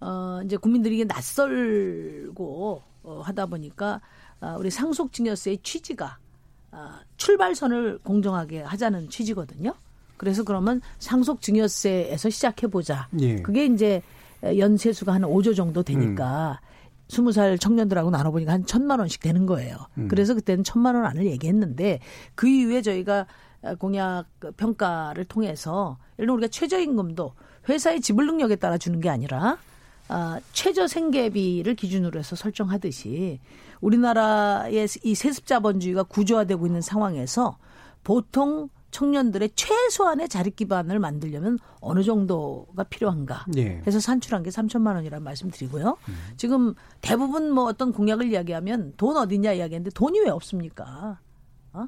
어 이제 국민들이 이게 낯설고 어 하다 보니까 아 우리 상속증여세의 취지가 아 출발선을 공정하게 하자는 취지거든요. 그래서 그러면 상속증여세에서 시작해 보자. 예. 그게 이제 연세수가 한 5조 정도 되니까 스무 살 청년들하고 나눠보니까 한 천만 원씩 되는 거예요. 음. 그래서 그때는 천만 원 안을 얘기했는데 그 이후에 저희가 공약 평가를 통해서 예를 들어 우리가 최저임금도 회사의 지불 능력에 따라 주는 게 아니라 아, 최저 생계비를 기준으로 해서 설정하듯이 우리나라의 이 세습자본주의가 구조화되고 있는 상황에서 보통 청년들의 최소한의 자립 기반을 만들려면 어느 정도가 필요한가 예. 해서 산출한 게 3천만 원이라는 말씀드리고요. 지금 대부분 뭐 어떤 공약을 이야기하면 돈 어디냐 이야기하는데 돈이 왜 없습니까? 어?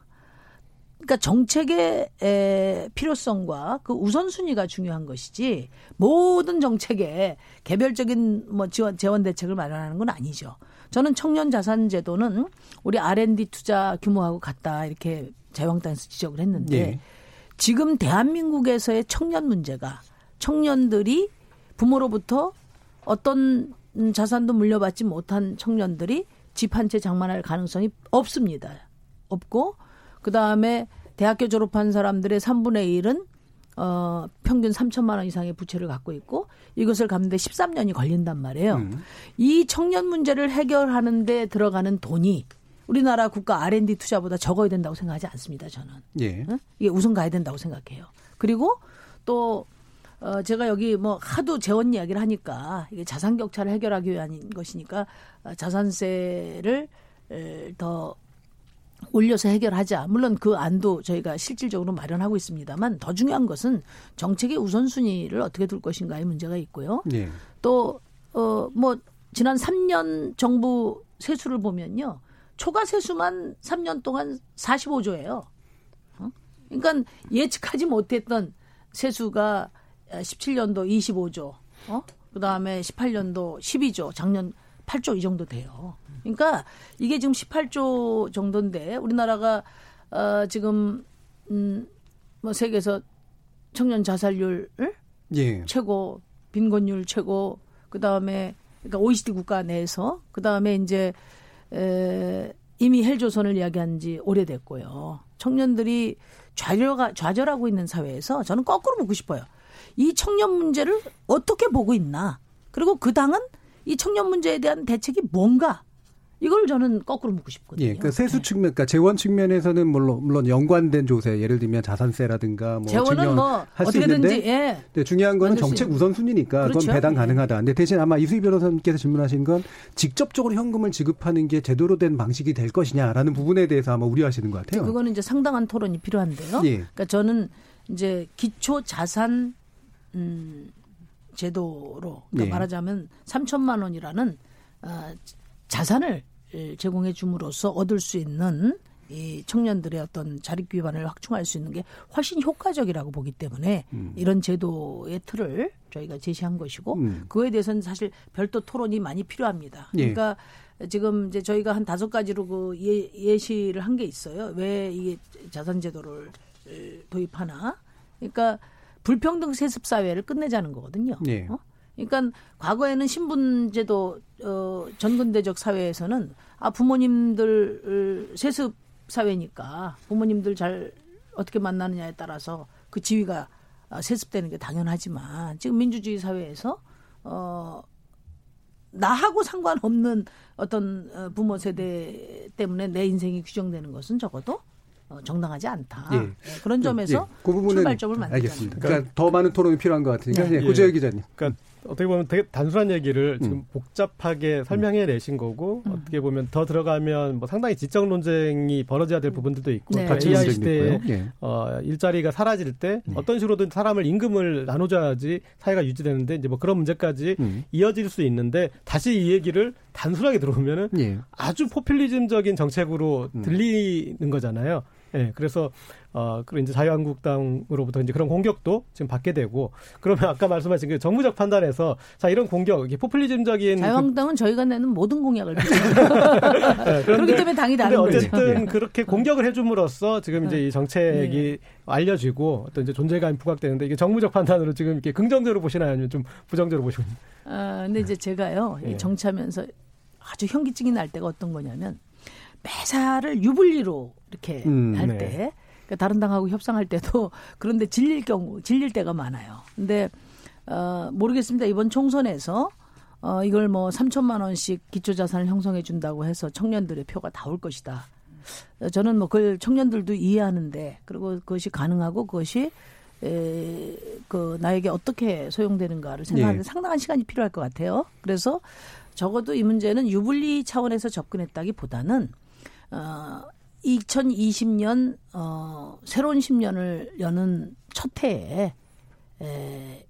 그러니까 정책의 에, 필요성과 그 우선순위가 중요한 것이지 모든 정책에 개별적인 뭐 지원 재원 대책을 마련하는 건 아니죠. 저는 청년 자산 제도는 우리 R&D 투자 규모하고 같다 이렇게 자유한국당에서 지적을 했는데 예. 지금 대한민국에서의 청년 문제가 청년들이 부모로부터 어떤 음, 자산도 물려받지 못한 청년들이 집 한 채 장만할 가능성이 없습니다. 없고 그 다음에 대학교 졸업한 사람들의 3분의 1은 어, 평균 3천만 원 이상의 부채를 갖고 있고 이것을 갚는데 13년이 걸린단 말이에요. 음. 이 청년 문제를 해결하는 데 들어가는 돈이 우리나라 국가 R&D 투자보다 적어야 된다고 생각하지 않습니다. 저는. 예. 응? 이게 우선 가야 된다고 생각해요. 그리고 또 어, 제가 여기 뭐 하도 재원 이야기를 하니까 이게 자산 격차를 해결하기 위한 것이니까 어, 자산세를 에, 더 올려서 해결하자. 물론 그 안도 저희가 실질적으로 마련하고 있습니다만 더 중요한 것은 정책의 우선순위를 어떻게 둘 것인가의 문제가 있고요. 예. 또, 어, 뭐, 지난 3년 정부 세수를 보면요. 초과 세수만 3년 동안 45조예요. 어? 그러니까 예측하지 못했던 세수가 17년도 25조, 어? 그 다음에 18년도 12조, 작년 8조 이 정도 돼요. 그러니까 이게 지금 18조 정도인데 우리나라가 어 지금 음뭐 세계에서 청년 자살률 예. 최고, 빈곤율 최고, 그 다음에 그러니까 OECD 국가 내에서 그 다음에 이제 에, 이미 헬조선을 이야기한 지 오래됐고요. 청년들이 좌절가 좌절하고 있는 사회에서 저는 거꾸로 묻고 싶어요. 이 청년 문제를 어떻게 보고 있나? 그리고 그 당은 이 청년 문제에 대한 대책이 뭔가? 이걸 저는 거꾸로 묻고 싶거든요. 예, 그러니까 세수 측면, 그러니까 재원 측면에서는 물론 물론 연관된 조세, 예를 들면 자산세라든가 뭐 재원은 뭐 할수 어떻게든지 있는데, 예. 네, 중요한 거는 정책. 우선순위니까 그렇죠. 그건 배당 예. 가능하다. 근데 대신 아마 이수희 변호사님께서 질문하신 건 직접적으로 현금을 지급하는 게 제대로 된 방식이 될 것이냐라는 부분에 대해서 아마 우려하시는 것 같아요. 그거는 이제 상당한 토론이 필요한데요. 예. 그러니까 저는 이제 기초 자산 음 제도로 그러니까 예. 말하자면 3천만 원이라는 어, 자산을 제공해 줌으로써 얻을 수 있는 이 청년들의 어떤 자립 기반을 확충할 수 있는 게 훨씬 효과적이라고 보기 때문에 음. 이런 제도의 틀을 저희가 제시한 것이고 음. 그거에 대해서는 사실 별도 토론이 많이 필요합니다. 예. 그러니까 지금 이제 저희가 한 다섯 가지로 그 예, 예시를 한 게 있어요. 왜 이게 자산 제도를 에, 도입하나? 그러니까 불평등 세습 사회를 끝내자는 거거든요. 예. 어? 그러니까 과거에는 신분제도 어, 전근대적 사회에서는 아 부모님들 세습 사회니까 부모님들 잘 어떻게 만나느냐에 따라서 그 지위가 아, 세습되는 게 당연하지만 지금 민주주의 사회에서 어 나하고 상관없는 어떤 어, 부모 세대 때문에 내 인생이 규정되는 것은 적어도 어, 정당하지 않다. 예. 네, 그런 점에서 예, 그 부분은 출발점을 만들자. 알겠습니다. 그러니까 더 많은 토론이 필요한 것 같으니까 네. 예, 고재열 기자님. 그러니까 어떻게 보면 되게 단순한 얘기를 지금 음. 복잡하게 설명해 내신 거고 어떻게 보면 더 들어가면 뭐 상당히 지적 논쟁이 벌어져야 될 부분들도 있고 네. 또 가치 AI 시대에. 예. 어, 일자리가 사라질 때 네. 어떤 식으로든 사람을 임금을 나눠줘야지 사회가 유지되는데 이제 뭐 그런 문제까지 음. 이어질 수 있는데 다시 이 얘기를 단순하게 들어보면은 예. 아주 포퓰리즘적인 정책으로 음. 들리는 거잖아요. 예, 그래서 어, 그리고 이제 자유한국당으로부터 이제 그런 공격도 지금 받게 되고 그러면 아까 말씀하신 그 정무적 판단에서 자 이런 공격, 이게 포퓰리즘적인 그 자유한국당은 저희가 내는 모든 공약을 (laughs) 네, 그렇기 때문에 당이 다른 거죠. 어쨌든 예. 그렇게 공격을 해줌으로써 지금 이제 이 정책이 네. 알려지고 어떤 이제 존재감이 부각되는데 이게 정무적 판단으로 지금 이렇게 긍정적으로 보시나요, 아니면 좀 부정적으로 보시나요? 아, 근데 이제 제가요, 이 예. 정치하면서 아주 현기증이 날 때가 어떤 거냐면, 매사를 유불리로 이렇게 음, 할 네. 때, 그러니까 다른 당하고 협상할 때도 (laughs) 그런데 질릴 경우, 질릴 때가 많아요. 근데, 어, 모르겠습니다. 이번 총선에서 어, 이걸 뭐 3천만 원씩 기초 자산을 형성해 준다고 해서 청년들의 표가 다 올 것이다. 어, 저는 뭐 그걸 청년들도 이해하는데, 그리고 그것이 가능하고 그것이 에, 그 나에게 어떻게 소용되는가를 생각하는데 네. 상당한 시간이 필요할 것 같아요. 그래서 적어도 이 문제는 유불리 차원에서 접근했다기보다는 어 2020년 어 새로운 10년을 여는 첫 해에 에,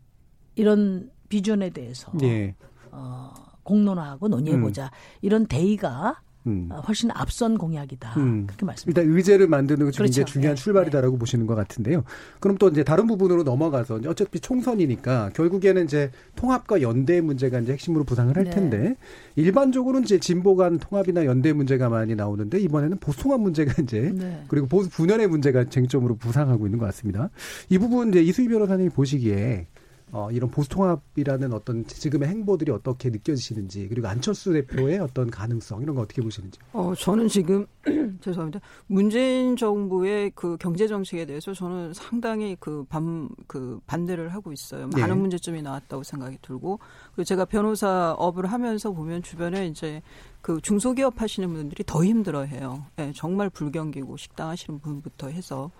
이런 비전에 대해서 예. 어 공론화하고 논의해 보자. 이런 대의가 음. 어, 훨씬 앞선 공약이다. 음. 그렇게 말씀드립니다. 일단 의제를 만드는 것이 그렇죠. 굉장히 중요한 네. 출발이다라고 보시는 것 같은데요. 그럼 또 이제 다른 부분으로 넘어가서 어차피 총선이니까 결국에는 이제 통합과 연대 문제가 이제 핵심으로 부상을 할 네. 텐데 일반적으로는 이제 진보 간 통합이나 연대 문제가 많이 나오는데 이번에는 보수통합 문제가 이제 네. 그리고 보수 분열의 문제가 쟁점으로 부상하고 있는 것 같습니다. 이 부분 이제 이수희 변호사님이 보시기에 어, 이런 보수통합이라는 어떤 지금의 행보들이 어떻게 느껴지시는지 그리고 안철수 대표의 어떤 가능성 이런 거 어떻게 보시는지. 어 저는 지금 (clears throat) 죄송합니다. 문재인 정부의 그 경제 정책에 대해서 저는 상당히 그반그 반대를 하고 있어요. 많은 네. 문제점이 나왔다고 생각이 들고 그리고 제가 변호사 업을 하면서 보면 주변에 이제 그 중소기업 하시는 분들이 더 힘들어해요. 예, 정말 불경기고 식당 하시는 분부터 해서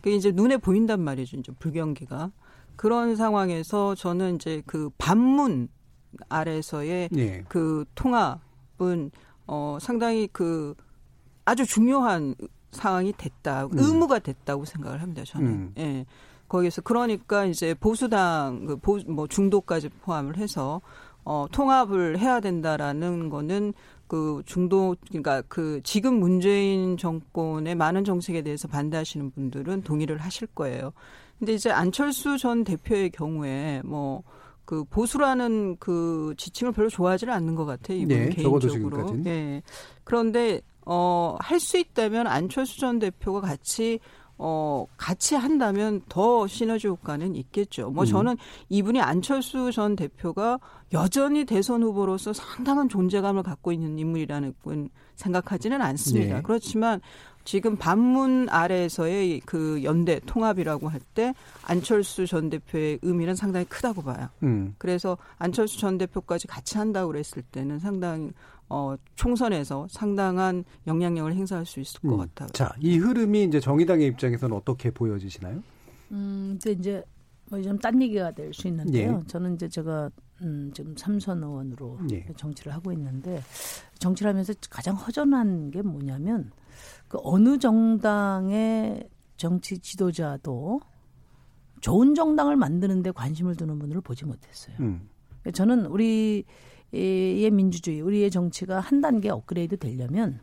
그 이제 눈에 보인단 말이죠. 이제 불경기가 그런 상황에서 저는 이제 그 반문 아래서의 예. 그 통합은 어 상당히 그 아주 중요한 상황이 됐다 음. 의무가 됐다고 생각을 합니다 저는 음. 예 거기서 그러니까 이제 보수당 그뭐 중도까지 포함을 해서 어 통합을 해야 된다라는 거는 그 중도 그러니까 그 지금 문재인 정권의 많은 정책에 대해서 반대하시는 분들은 동의를 하실 거예요. 근데 이제 안철수 전 대표의 경우에 뭐 그 보수라는 그 지칭을 별로 좋아하지는 않는 것 같아요. 이분 네, 개인적으로. 예. 그런데 어 할 수 있다면 안철수 전 대표가 같이 어 같이 한다면 더 시너지 효과는 있겠죠. 뭐 음. 저는 이분이 안철수 전 대표가 여전히 대선 후보로서 상당한 존재감을 갖고 있는 인물이라는 건 생각하지는 않습니다. 네. 그렇지만 지금 반문 아래에서의 그 연대 통합이라고 할 때 안철수 전 대표의 의미는 상당히 크다고 봐요. 음. 그래서 안철수 전 대표까지 같이 한다고 그랬을 때는 상당히 어 총선에서 상당한 영향력을 행사할 수 있을 것 음. 같아요. 자, 이 흐름이 이제 정의당의 입장에서는 어떻게 보여지시나요? 음, 근데 이제 뭐좀딴 얘기가 될 수 있는데요. 예. 저는 이제 제가 음, 지금 삼선 의원으로 예. 정치를 하고 있는데 정치를 하면서 가장 허전한 게 뭐냐면 그 어느 정당의 정치 지도자도 좋은 정당을 만드는데 관심을 두는 분을 보지 못했어요. 음. 저는 우리의 민주주의, 우리의 정치가 한 단계 업그레이드 되려면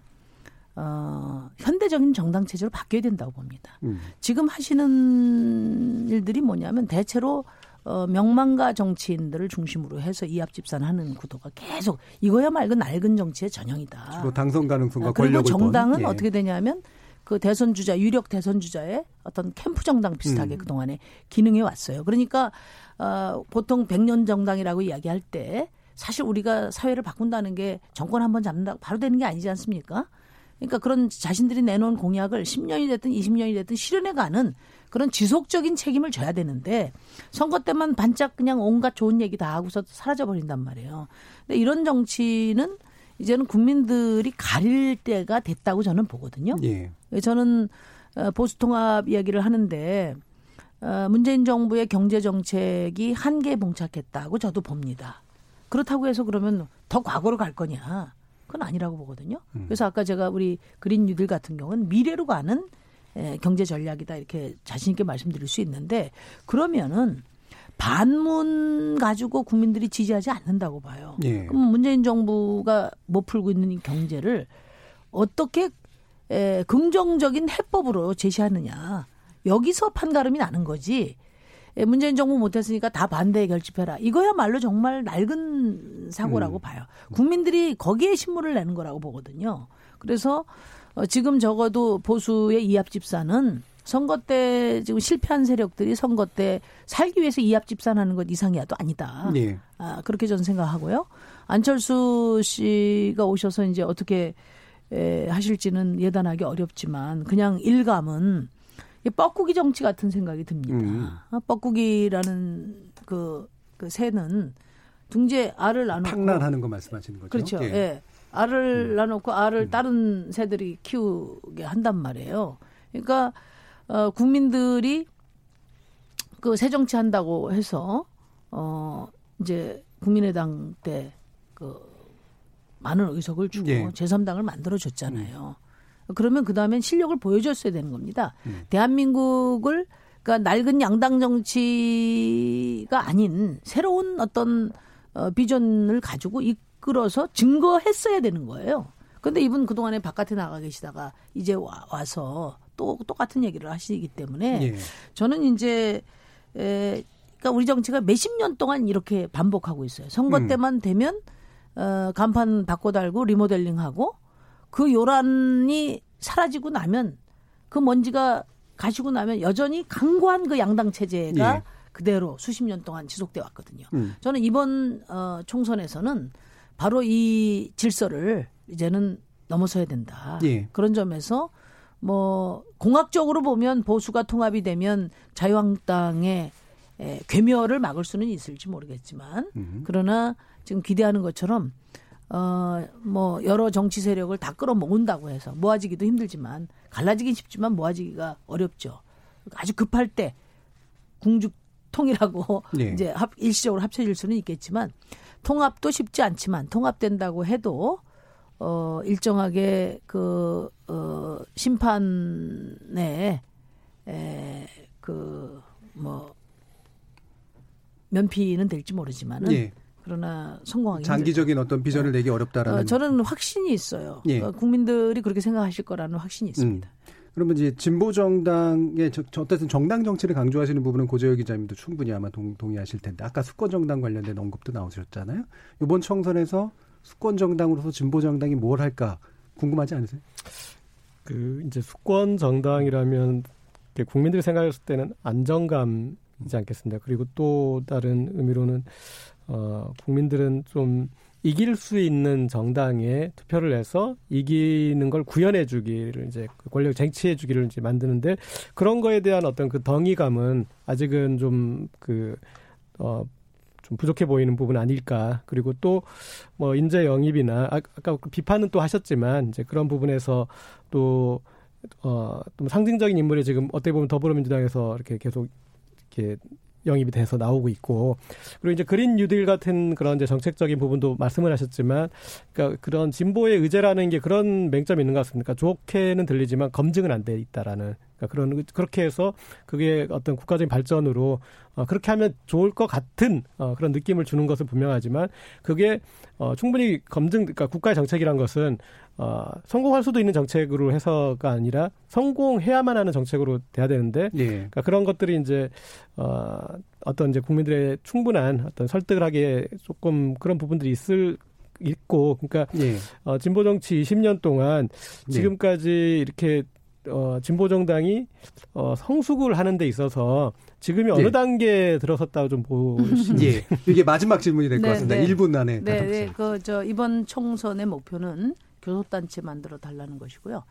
어, 현대적인 정당 체제로 바뀌어야 된다고 봅니다. 음. 지금 하시는 일들이 뭐냐면 대체로 어, 명망가 정치인들을 중심으로 해서 이합 집산하는 구도가 계속 이거야 말고 낡은 정치의 전형이다. 주로 당선 가능성과 아, 그리고 정당은 본, 예. 어떻게 되냐면 그 대선 주자 유력 대선 주자의 어떤 캠프 정당 비슷하게 음. 그 동안에 기능해 왔어요. 그러니까 어, 보통 100년 정당이라고 이야기할 때 사실 우리가 사회를 바꾼다는 게 정권 한번 잡는다 고 바로 되는 게 아니지 않습니까? 그러니까 그런 자신들이 내놓은 공약을 10년이 됐든 20년이 됐든 실현해가는 그런 지속적인 책임을 져야 되는데 선거 때만 반짝 그냥 온갖 좋은 얘기 다 하고서 사라져 버린단 말이에요. 근데 이런 정치는 이제는 국민들이 가릴 때가 됐다고 저는 보거든요. 예. 저는 어, 보수 통합 이야기를 하는데 어, 문재인 정부의 경제 정책이 한계에 봉착했다고 저도 봅니다. 그렇다고 해서 그러면 더 과거로 갈 거냐? 그건 아니라고 보거든요. 그래서 아까 제가 우리 그린 뉴딜 같은 경우는 미래로 가는 에, 경제 전략이다 이렇게 자신 있게 말씀드릴 수 있는데 그러면은 반문 가지고 국민들이 지지하지 않는다고 봐요. 예. 그럼 문재인 정부가 못 풀고 있는 이 경제를 어떻게 에, 긍정적인 해법으로 제시하느냐 여기서 판가름이 나는 거지. 에, 문재인 정부 못했으니까 다 반대에 결집해라. 이거야말로 정말 낡은 사고라고 음. 봐요. 국민들이 거기에 신문을 내는 거라고 보거든요. 그래서 어, 지금 적어도 보수의 이합 집산은 선거 때 지금 실패한 세력들이 선거 때 살기 위해서 이합 집산하는 것 이상이야도 아니다. 예. 아, 그렇게 저는 생각하고요. 안철수 씨가 오셔서 이제 어떻게 에, 하실지는 예단하기 어렵지만 그냥 일감은 이 뻐꾸기 정치 같은 생각이 듭니다. 음. 아, 뻐꾸기라는 그, 그 새는 둥지에 알을 나놓고 탕란하는 거 말씀하시는 거죠? 그렇죠. 예. 예. 알을 나놓고 알을 다른 새들이 키우게 한단 말이에요. 그러니까 어, 국민들이 그 새 정치 한다고 해서 어 이제 국민의당 때 그 많은 의석을 주고 예. 제3당을 만들어 줬잖아요. 그러면 그 다음엔 실력을 보여줬어야 되는 겁니다. 대한민국을 그러니까 낡은 양당 정치가 아닌 새로운 어떤 어, 비전을 가지고 이 끌어서 증거했어야 되는 거예요. 근데 이분 그동안에 바깥에 나가 계시다가 이제 와, 와서 또 똑같은 얘기를 하시기 때문에 예. 저는 이제 에 그러니까 우리 정치가 몇십 년 동안 이렇게 반복하고 있어요. 선거 음. 때만 되면 어 간판 바꿔 달고 리모델링하고 그 요란이 사라지고 나면 그 먼지가 가시고 나면 여전히 강고한 그 양당 체제가 예. 그대로 수십 년 동안 지속돼 왔거든요. 음. 저는 이번 어, 총선에서는 바로 이 질서를 이제는 넘어서야 된다. 예. 그런 점에서 뭐 공학적으로 보면 보수가 통합이 되면 자유한국당의 에, 괴멸을 막을 수는 있을지 모르겠지만 음. 그러나 지금 기대하는 것처럼 어 뭐 여러 정치 세력을 다 끌어모은다고 해서 모아지기도 힘들지만 갈라지긴 쉽지만 모아지기가 어렵죠. 아주 급할 때 궁죽 통이라고 네. 이제 합, 일시적으로 합쳐질 수는 있겠지만 통합도 쉽지 않지만 통합된다고 해도 어 일정하게 그 어 심판에 에그뭐 면피는 될지 모르지만은 예. 그러나 성공하기 장기적인 어떤 비전을 내기 어렵다라는. 어, 저는 확신이 있어요. 예. 어, 국민들이 그렇게 생각하실 거라는 확신이 있습니다. 음. 그러면 이제 진보 정당의 저, 저 어쨌든 정당 정치를 강조하시는 부분은 고재혁 기자님도 충분히 아마 동, 동의하실 텐데 아까 수권 정당 관련된 언급도 나오셨잖아요. 이번 총선에서 수권 정당으로서 진보 정당이 뭘 할까 궁금하지 않으세요? 그 이제 수권 정당이라면 국민들이 생각했을 때는 안정감이지 않겠습니까? 그리고 또 다른 의미로는 어 국민들은 좀 이길 수 있는 정당에 투표를 해서 이기는 걸 구현해 주기를 이제 그 권력 쟁취해 주기를 이제 만드는데 그런 거에 대한 어떤 그 덩이감은 아직은 좀 그 어 좀 부족해 보이는 부분 아닐까. 그리고 또 뭐 인재 영입이나 아, 아까 그 비판은 또 하셨지만 이제 그런 부분에서 또 어, 좀 상징적인 인물이 지금 어떻게 보면 더불어민주당에서 이렇게 계속 이렇게 영입이 돼서 나오고 있고 그리고 이제 그린 뉴딜 같은 그런 이제 정책적인 부분도 말씀을 하셨지만 그러니까 그런 진보의 의제라는 게 그런 맹점이 있는 것 같습니까? 좋게는 들리지만 검증은 안 돼 있다라는 그러니까 그런 그렇게 해서 그게 어떤 국가적인 발전으로 어, 그렇게 하면 좋을 것 같은 어, 그런 느낌을 주는 것은 분명하지만 그게 어, 충분히 검증 그러니까 국가의 정책이란 것은 어, 성공할 수도 있는 정책으로 해서가 아니라 성공해야만 하는 정책으로 돼야 되는데 예. 그러니까 그런 것들이 이제 어, 어떤 이제 국민들의 충분한 어떤 설득을 하기에 조금 그런 부분들이 있을 있고 그러니까 예. 어, 진보 정치 20년 동안 네. 지금까지 이렇게 어, 진보 정당이 어, 성숙을 하는 데 있어서 지금이 어느 예. 단계에 들어섰다고 좀 보시는 (laughs) 예. 이게 마지막 질문이 될것 네, 같습니다. 네. 1분 안에 네, 네. 주세요. 그저 이번 총선의 목표는 교섭단체 만들어 달라는 것이고요.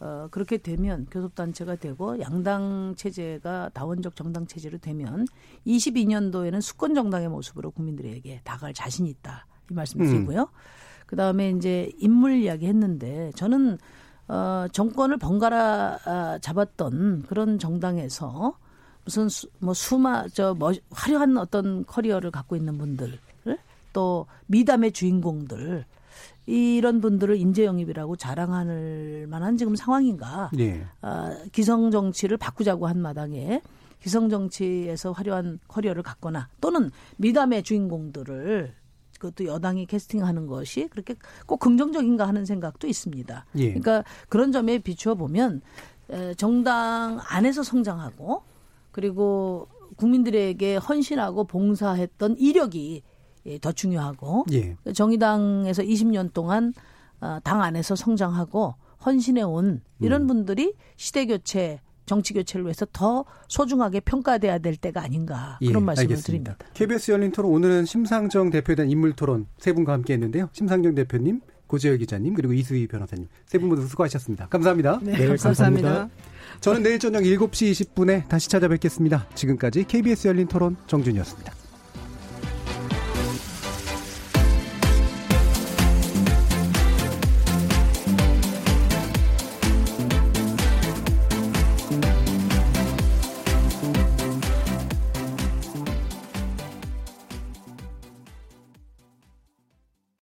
어, 그렇게 되면 교섭단체가 되고 양당 체제가 다원적 정당 체제로 되면 22년도에는 수권 정당의 모습으로 국민들에게 다가갈 자신이 있다. 이 말씀 음. 드리고요. 그다음에 이제 인물 이야기 했는데 저는 어, 정권을 번갈아 아, 잡았던 그런 정당에서 무슨 수, 뭐 수마 저 뭐, 화려한 어떤 커리어를 갖고 있는 분들 또 미담의 주인공들 이런 분들을 인재 영입이라고 자랑할 만한 지금 상황인가? 예. 아, 기성 정치를 바꾸자고 한 마당에 기성 정치에서 화려한 커리어를 갖거나 또는 미담의 주인공들을 그것도 여당이 캐스팅하는 것이 그렇게 꼭 긍정적인가 하는 생각도 있습니다. 예. 그러니까 그런 점에 비추어 보면 에, 정당 안에서 성장하고 그리고 국민들에게 헌신하고 봉사했던 이력이 예, 더 중요하고 예. 정의당에서 20년 동안 어, 당 안에서 성장하고 헌신해 온 이런 음. 분들이 시대 교체, 정치 교체를 위해서 더 소중하게 평가돼야 될 때가 아닌가 예, 그런 말씀을 알겠습니다. 드립니다. KBS 열린 토론 오늘은 심상정 대표에 대한 인물 토론 세 분과 함께 했는데요. 심상정 대표님, 고재혁 기자님, 그리고 이수희 변호사님 세 분 모두 수고하셨습니다. 감사합니다. 네, 네, 감사합니다. 감사합니다. 저는 내일 저녁 7시 20분에 다시 찾아뵙겠습니다. 지금까지 KBS 열린 토론 정준이었습니다.